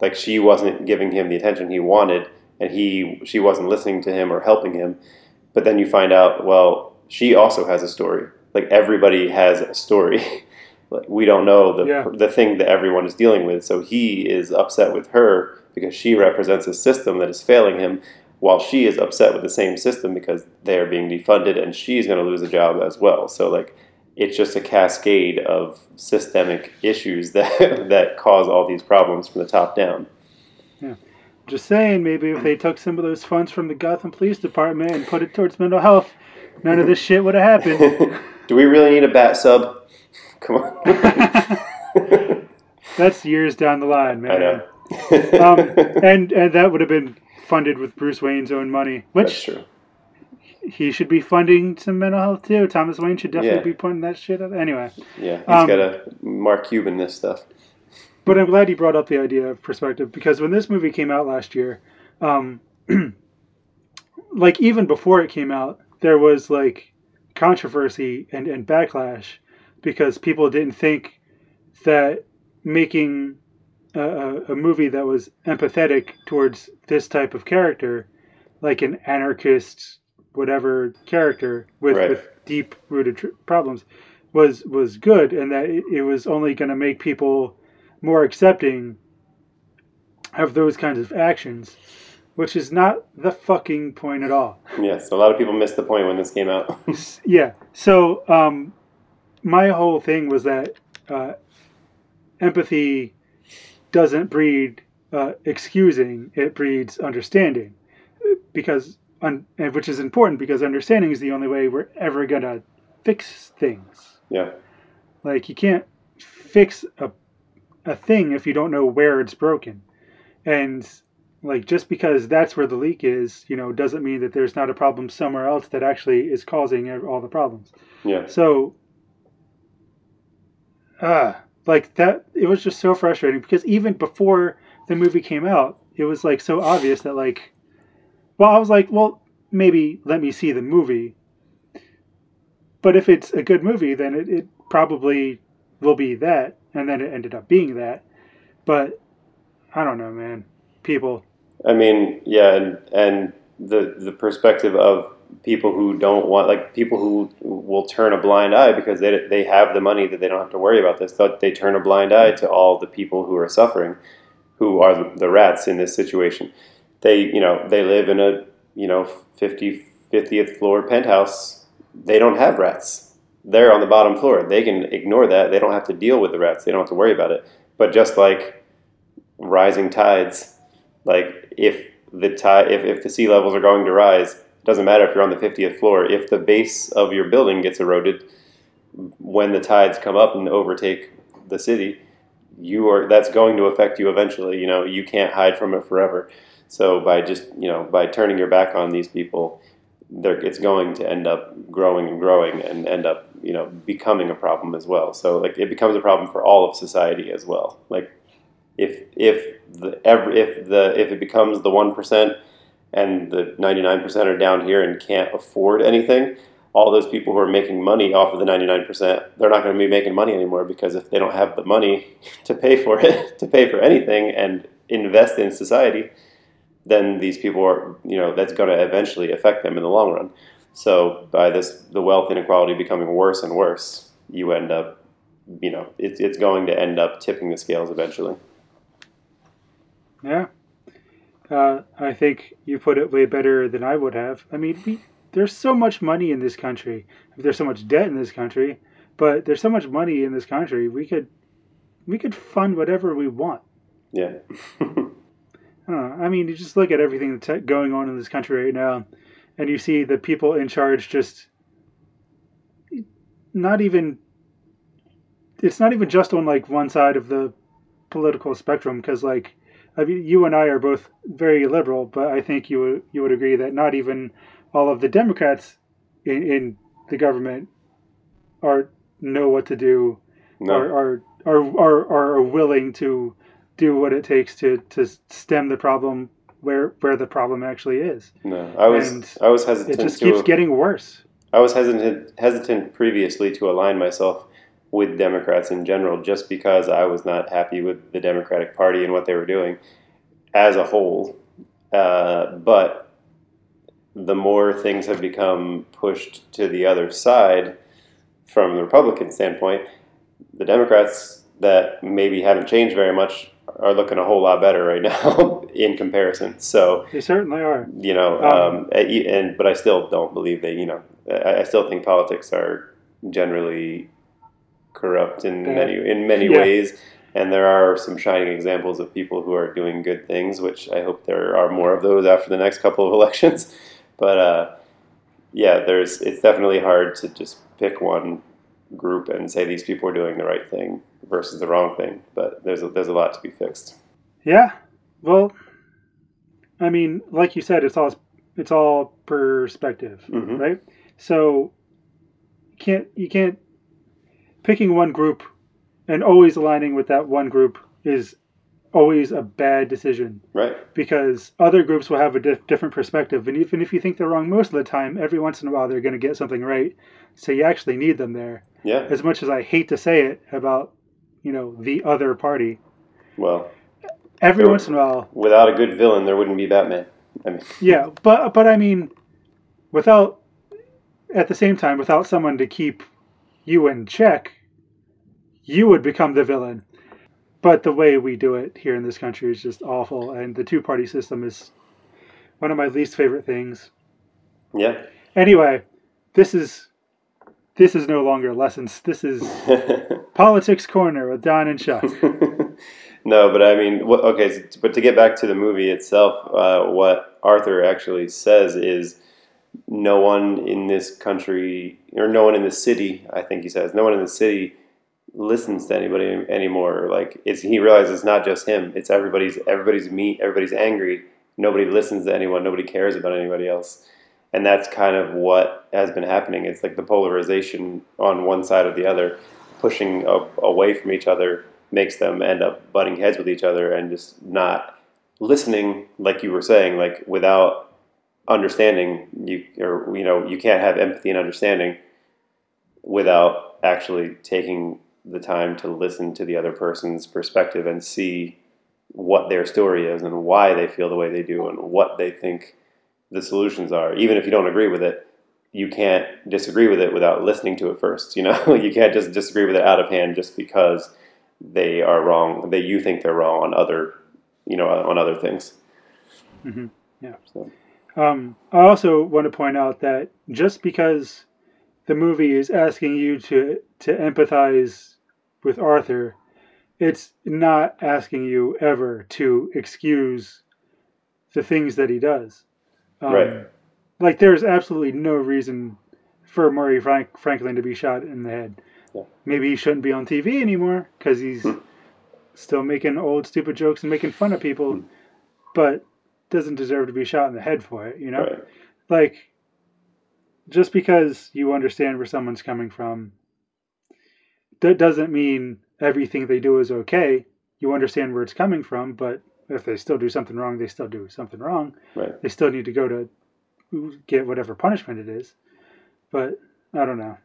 like she wasn't giving him the attention he wanted and he she wasn't listening to him or helping him but then you find out well she also has a story like everybody has a story <laughs> like we don't know the Yeah. the thing that everyone is dealing with so he is upset with her because she represents a system that is failing him while she is upset with the same system because they're being defunded and she's going to lose a job as well so like it's just a cascade of systemic issues that <laughs> that cause all these problems from the top down. Yeah. Just saying, maybe if they took some of those funds from the Gotham Police Department and put it towards mental health, none of this <laughs> shit would have happened. <laughs> Do we really need a bat sub? Come on. That's years down the line, man. I know. Um, and and that would have been funded with Bruce Wayne's own money, That's which true. he should be funding some mental health too. Thomas Wayne should definitely Yeah. be putting that shit up. Anyway, Yeah, he's um, got a Mark Cuban this stuff. but I'm glad you brought up the idea of perspective because when this movie came out last year, um, <clears throat> like even before it came out, there was like controversy and, and backlash because people didn't think that making a, a, a movie that was empathetic towards this type of character, like an anarchist, whatever character with, Right. with deep rooted tr- problems, was was good, and that it, it was only going to make people more accepting of those kinds of actions, which is not the fucking point at all. Yes, a lot of people missed the point when this came out. <laughs> Yeah. So um, my whole thing was that uh, empathy doesn't breed uh, excusing; it breeds understanding, because un- and which is important because understanding is the only way we're ever gonna fix things. yeah, Like you can't fix a a thing if you don't know where it's broken. And like just because that's where the leak is, you know, doesn't mean that there's not a problem somewhere else that actually is causing all the problems. yeah, So ah, like that it was just so frustrating because even before the movie came out, it was like so obvious that like well, I was like, well, maybe let me see the movie. But if it's a good movie, then it, it probably will be that. And then it ended up being that. But I don't know, man. People. I mean, yeah, and and the the perspective of people who don't want like people who will turn a blind eye because they they have the money that they don't have to worry about this. But they turn a blind eye to all the people who are suffering, who are the, rats in this situation. They you know they live in a you know 50 50th floor penthouse. They don't have rats. They're on the bottom floor. They can ignore that. They don't have to deal with the rats. They don't have to worry about it. But just like rising tides, like if the tide, if, if the sea levels are going to rise, it doesn't matter if you're on the 50th floor. If the base of your building gets eroded when the tides come up and overtake the city, you are that's going to affect you eventually. You know, you can't hide from it forever. So by just you know by turning your back on these people, it's going to end up growing and growing and end up you know becoming a problem as well. So like it becomes a problem for all of society as well. Like if if the every if the if it becomes the one percent and the 99% are down here and can't afford anything, all those people who are making money off of the 99%, they're not going to be making money anymore because if they don't have the money <laughs> to pay for it, <laughs> to pay for anything and invest in society, then these people are, you know, that's going to eventually affect them in the long run. So by this, the wealth inequality becoming worse and worse, you end up, you know, it's, it's going to end up tipping the scales eventually. Yeah. Uh, I think you put it way better than I would have. I mean, we, there's so much money in this country. There's so much debt in this country, but there's so much money in this country. We could, we could fund whatever we want. Yeah. I don't know. I mean, you just look at everything that's going on in this country right now, and you see the people in charge just not even. It's not even just on like one side of the political spectrum because like I mean, you and I are both very liberal, but I think you would you would agree that not even all of the Democrats in, in the government are know what to do, no. or are, are are are willing to do what it takes to to stem the problem where where the problem actually is. No, I was and I was hesitant. It just keeps a, getting worse. I was hesitant hesitant previously to align myself with Democrats in general, just because I was not happy with the Democratic Party and what they were doing as a whole. Uh, but the more things have become pushed to the other side from the Republican standpoint, the Democrats that maybe haven't changed very much are looking a whole lot better right <laughs> now in comparison. So they certainly are. You know, um, um, and but I still don't believe that. You know, I, I still think politics are generally corrupt in many in many yeah. ways. And there are some shining examples of people who are doing good things, which I hope there are more of those after the next couple of <laughs> elections. But uh, yeah, there's it's definitely hard to just pick one group and say these people are doing the right thing versus the wrong thing. But there's a, there's a lot to be fixed. Yeah, well, I mean, like you said, it's all it's all perspective, mm-hmm. right? So can't you can't picking one group and always aligning with that one group is always a bad decision. Right. Because other groups will have a dif- different perspective. And even if you think they're wrong most of the time, every once in a while they're going to get something right. So you actually need them there. Yeah. As much as I hate to say it about, you know, the other party. Well, every once in a while. Without a good villain, there wouldn't be Batman. I mean. Yeah, but but I mean, without at the same time, without someone to keep you in check, you would become the villain. But the way we do it here in this country is just awful, and the two party system is one of my least favorite things. Yeah. Anyway, this is this is no longer lessons. This is <laughs> politics corner with Don and Chuck. <laughs> no, but I mean, okay, but to get back to the movie itself, uh, what Arthur actually says is no one in this country or no one in the city. I think he says no one in the city listens to anybody anymore. Like it's he realizes it's not just him; it's everybody's everybody's meat, everybody's angry. Nobody listens to anyone. Nobody cares about anybody else, and that's kind of what has been happening. It's like the polarization on one side or the other, pushing away from each other, makes them end up butting heads with each other and just not listening. Like you were saying, like without understanding, you or you know you can't have empathy and understanding without actually taking the time to listen to the other person's perspective and see what their story is and why they feel the way they do and what they think the solutions are. Even if you don't agree with it, you can't disagree with it without listening to it first. You know, <laughs> you can't just disagree with it out of hand just because they are wrong. That you think they're wrong on other, you know, on other things. Mhm. Yeah. So, Um, I also want to point out that just because the movie is asking you to to empathize with Arthur, it's not asking you ever to excuse the things that he does. Um, Right. Like there's absolutely no reason for Murray Frank- Franklin to be shot in the head. Yeah. Maybe he shouldn't be on TV anymore because he's Hmm. still making old stupid jokes and making fun of people, Hmm. but doesn't deserve to be shot in the head for it. You know, right. like just because you understand where someone's coming from, that doesn't mean everything they do is okay. You understand where it's coming from, but if they still do something wrong, they still do something wrong. Right. They still need to go to get whatever punishment it is. But I don't know.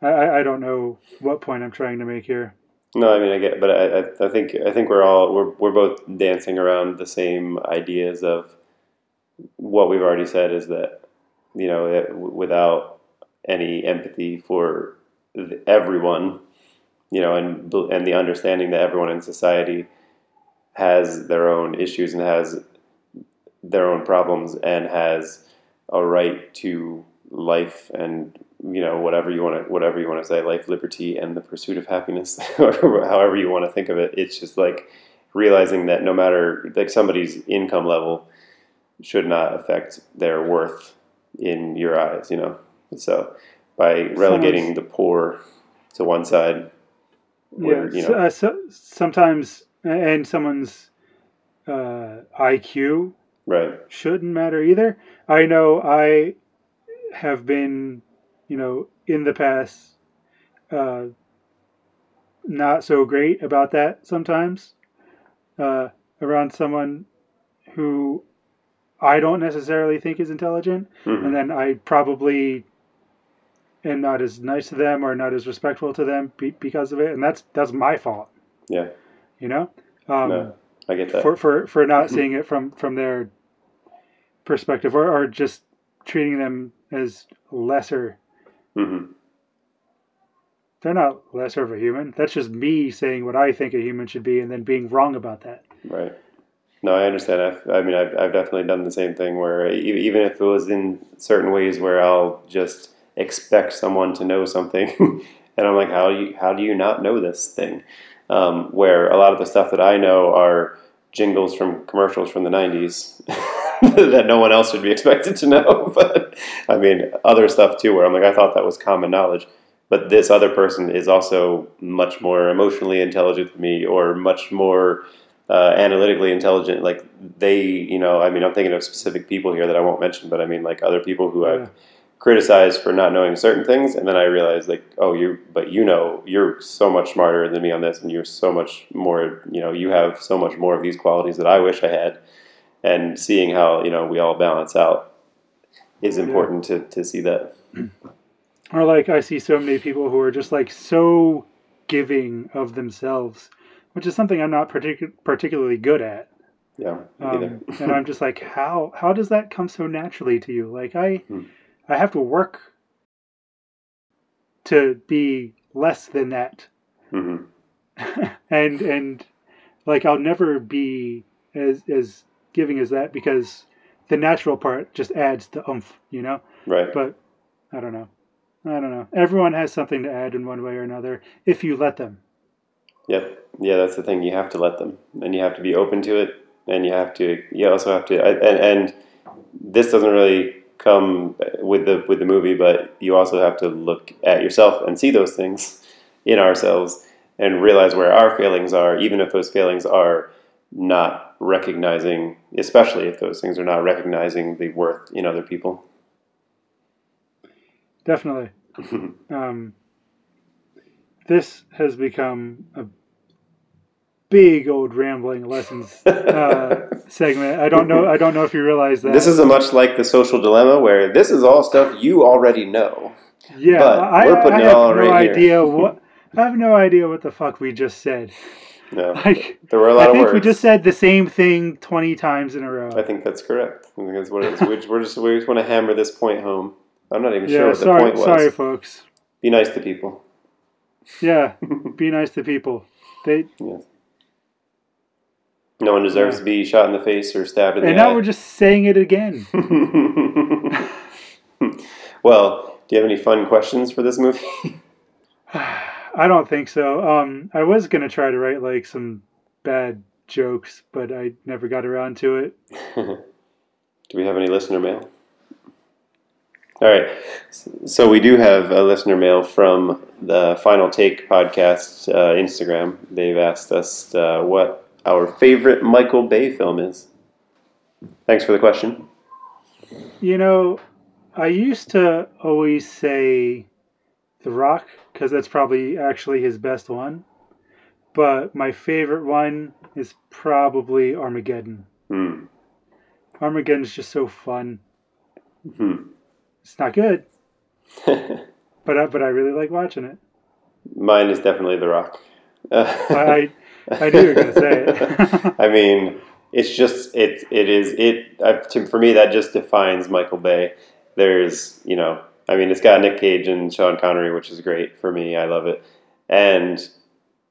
I- I, I don't know what point I'm trying to make here. No, I mean I get, but I, I, think I think we're all we're we're both dancing around the same ideas of what we've already said is that you know it, without any empathy for everyone, you know, and and the understanding that everyone in society has their own issues and has their own problems and has a right to life and you know whatever you want to whatever you want to say life liberty and the pursuit of happiness <laughs> or however you want to think of it it's just like realizing that no matter like somebody's income level should not affect their worth in your eyes you know so by relegating the poor to one side where, yeah. you know uh, so, sometimes, and someone's uh, IQ right shouldn't matter either. I know I have been, you know, in the past, uh, not so great about that sometimes uh, around someone who I don't necessarily think is intelligent, Mhm. and then I probably am not as nice to them or not as respectful to them be- because of it, and that's that's my fault, yeah you know. Um, no i get that for for for not <laughs> seeing it from from their perspective or, or just treating them as lesser hmm they're not lesser of a human that's just me saying what i think a human should be and then being wrong about that Right. No, I understand. I've, I mean, I've, I've definitely done the same thing where even if it was in certain ways where I'll just expect someone to know something, <laughs> and I'm like, how do you how do you not know this thing? Um, where a lot of the stuff that I know are jingles from commercials from the '90s <laughs> <laughs> that no one else should be expected to know. <laughs> but I mean, other stuff too, where I'm like, I thought that was common knowledge. But this other person is also much more emotionally intelligent than me, or much more uh, analytically intelligent. Like they, you know, I mean, I'm thinking of specific people here that I won't mention, but I mean, like other people who Yeah. I've criticized for not knowing certain things, and then I realized, like, oh, you, but you know, you're so much smarter than me on this, and you're so much more, you know, you have so much more of these qualities that I wish I had, and seeing how you know we all balance out is Yeah. important to to see that. <clears throat> or like i see so many people who are just like so giving of themselves which is something i'm not partic- particularly good at Yeah, um, <laughs> and i'm just like how how does that come so naturally to you like i Hmm. i have to work to be less than that hmm <laughs> and and like I'll never be as as giving as that because the natural part just adds the oomph, you know. Right. But I don't know. I don't know. Everyone has something to add in one way or another if you let them. Yep. Yeah, that's the thing. You have to let them, and you have to be open to it, and you have to. You also have to. And, and this doesn't really come with the with the movie, but you also have to look at yourself and see those things in ourselves and realize where our failings are, even if those failings are not recognizing, especially if those things are not recognizing the worth in other people. Definitely. <laughs> Um, this has become a big old rambling lessons uh, <laughs> segment. I don't know. I don't know if you realize that. This is a much like the social dilemma, where this is all stuff you already know. Yeah, But I, we're putting I it have all no right idea <laughs> what I have no idea what the fuck we just said. No, <laughs> Like, there were a lot I of think words. we just said the same thing 20 times in a row. I think that's correct. I think that's what it is. We just, we're just we just want to hammer this point home. I'm not even sure yeah, what the point was. sorry, folks. Be nice to people. Yeah, <laughs> be nice to people. They Yes. No one deserves Yeah. to be shot in the face or stabbed in the face. and now we're just saying it again. <laughs> well, do you have any fun questions for this movie? <sighs> I don't think so. Um, I was gonna try to write like some bad jokes, but I never got around to it. <laughs> do we have any listener mail? All right. So we do have a listener mail from the Final Take podcast uh, Instagram. They've asked us uh, what our favorite Michael Bay film is. Thanks for the question. You know, I used to always say The Rock because that's probably actually his best one. But my favorite one is probably Armageddon. Hmm. Armageddon's just so fun. Hmm. It's not good, <laughs> but I, but I really like watching it. Mine is definitely The Rock. I I knew you were gonna say it. <laughs> I mean, it's just it. It is it. I, to, for me, that just defines Michael Bay. There's, you know, I mean, it's got Nick Cage and Sean Connery, which is great for me. I love it, and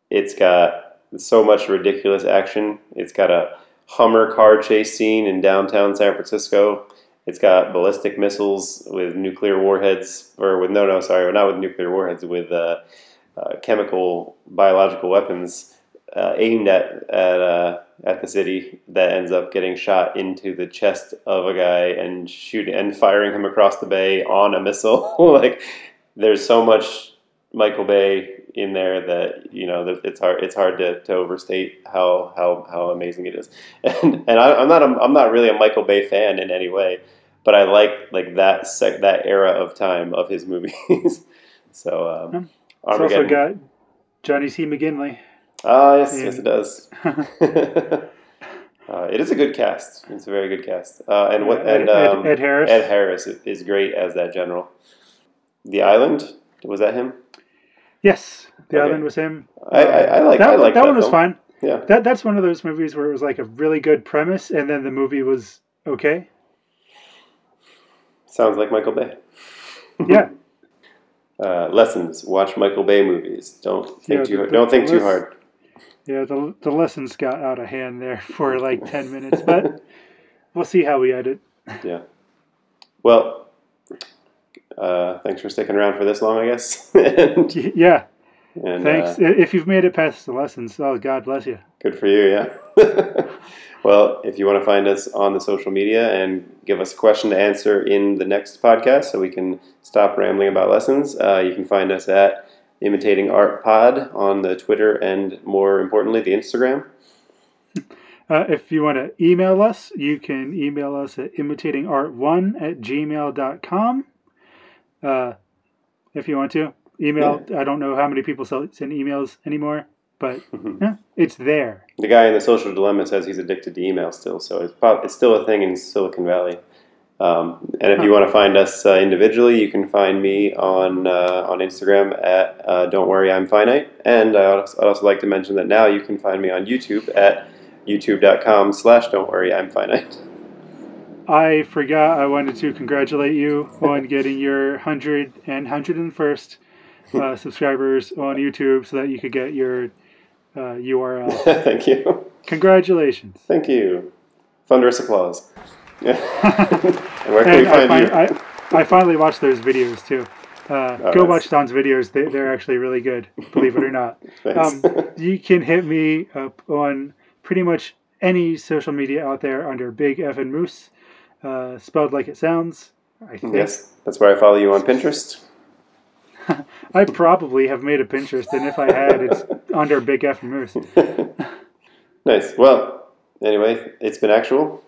it's got so much ridiculous action. It's got a Hummer car chase scene in downtown San Francisco. It's got ballistic missiles with nuclear warheads, or with no, no, sorry, not with nuclear warheads, with uh, uh, chemical, biological weapons uh, aimed at at uh, at the city that ends up getting shot into the chest of a guy and shooting and firing him across the bay on a missile. <laughs> like, there's so much Michael Bay in there that you know it's hard it's hard to, to overstate how, how how amazing it is. <laughs> And and I, I'm not a, I'm not really a Michael Bay fan in any way, but I like like that sec, that era of time of his movies. <laughs> so um, It's also got Johnny C. McGinley. Ah, yes, Yeah. yes, it does. <laughs> <laughs> uh, it is a good cast. It's a very good cast. Uh, and what Ed, and Ed- um, Ed Harris. Ed Harris is great as that general. The Island was that him? Yes, The Okay. Island was him. I, I, I like that. I like that, one was film. fine. Yeah, That that's one of those movies where it was like a really good premise, and then the movie was okay. sounds like Michael Bay. Yeah, <laughs> Uh, lessons: Watch Michael Bay movies. Don't think Yeah, too the- don't think too hard. Yeah. The the lessons got out of hand there <laughs> for like ten minutes, but we'll see how we edit. Yeah. Well, uh, thanks for sticking around for this long, I guess. <laughs> and, Yeah, and, thanks. uh, if you've made it past the lessons, oh God bless you. Good for you, yeah. <laughs> well, if you want to find us on the social media and give us a question to answer in the next podcast so we can stop rambling about lessons, uh, you can find us at Imitating Art Pod on the Twitter and more importantly, the Instagram. Uh, if you want to email us, you can email us at imitatingart1 at gmail.com. Uh, if you want to. Email, I don't know how many people send emails anymore, but <laughs> yeah, it's there. The guy in the Social Dilemma says he's addicted to email still, so it's, prob- it's still a thing in Silicon Valley. Um, and if you want to find us uh, individually, you can find me on uh, on Instagram at uh, Don't Worry I'm Finite. And uh, I'd also- like to mention that now you can find me on YouTube at youtube.com slash Don't Worry I'm Finite. I forgot I wanted to congratulate you <laughs> on getting your 100 and 101st uh, <laughs> subscribers on YouTube so that you could get your uh, URL. <laughs> Thank you. Congratulations. Thank you. Thunderous applause. <laughs> and where can we And I, find you? I, I finally watched those videos too. Uh, go that's- watch Don's videos. They, they're actually really good, believe it or not. <laughs> Um, you can hit me up on pretty much any social media out there under Big F and Moose, uh, spelled like it sounds. I think. yes, that's where I follow you on Pinterest. <laughs> I probably have made a Pinterest, and if I had, it's under Big F and Moose. Nice. Well, anyway, it's been actual.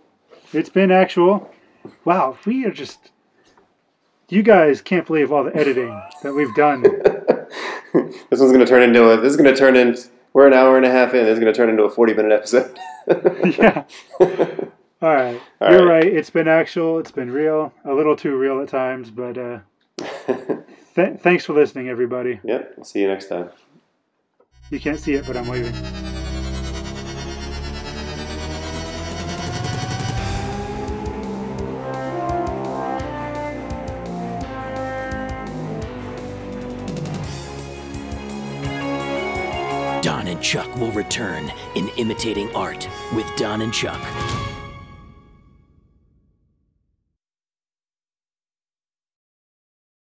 It's been actual. Wow, we are just. You guys can't believe all the editing that we've done. <laughs> this one's going to turn into a. This is going to turn into. We're an hour and a half in. This is going to turn into a forty-minute episode. <laughs> yeah. <laughs> All right. All You're right. right. It's been actual. It's been real. A little too real at times, but uh, th- thanks for listening, everybody. yep. We'll see you next time. You can't see it, but I'm waving. Will return in Imitating Art with Don and Chuck.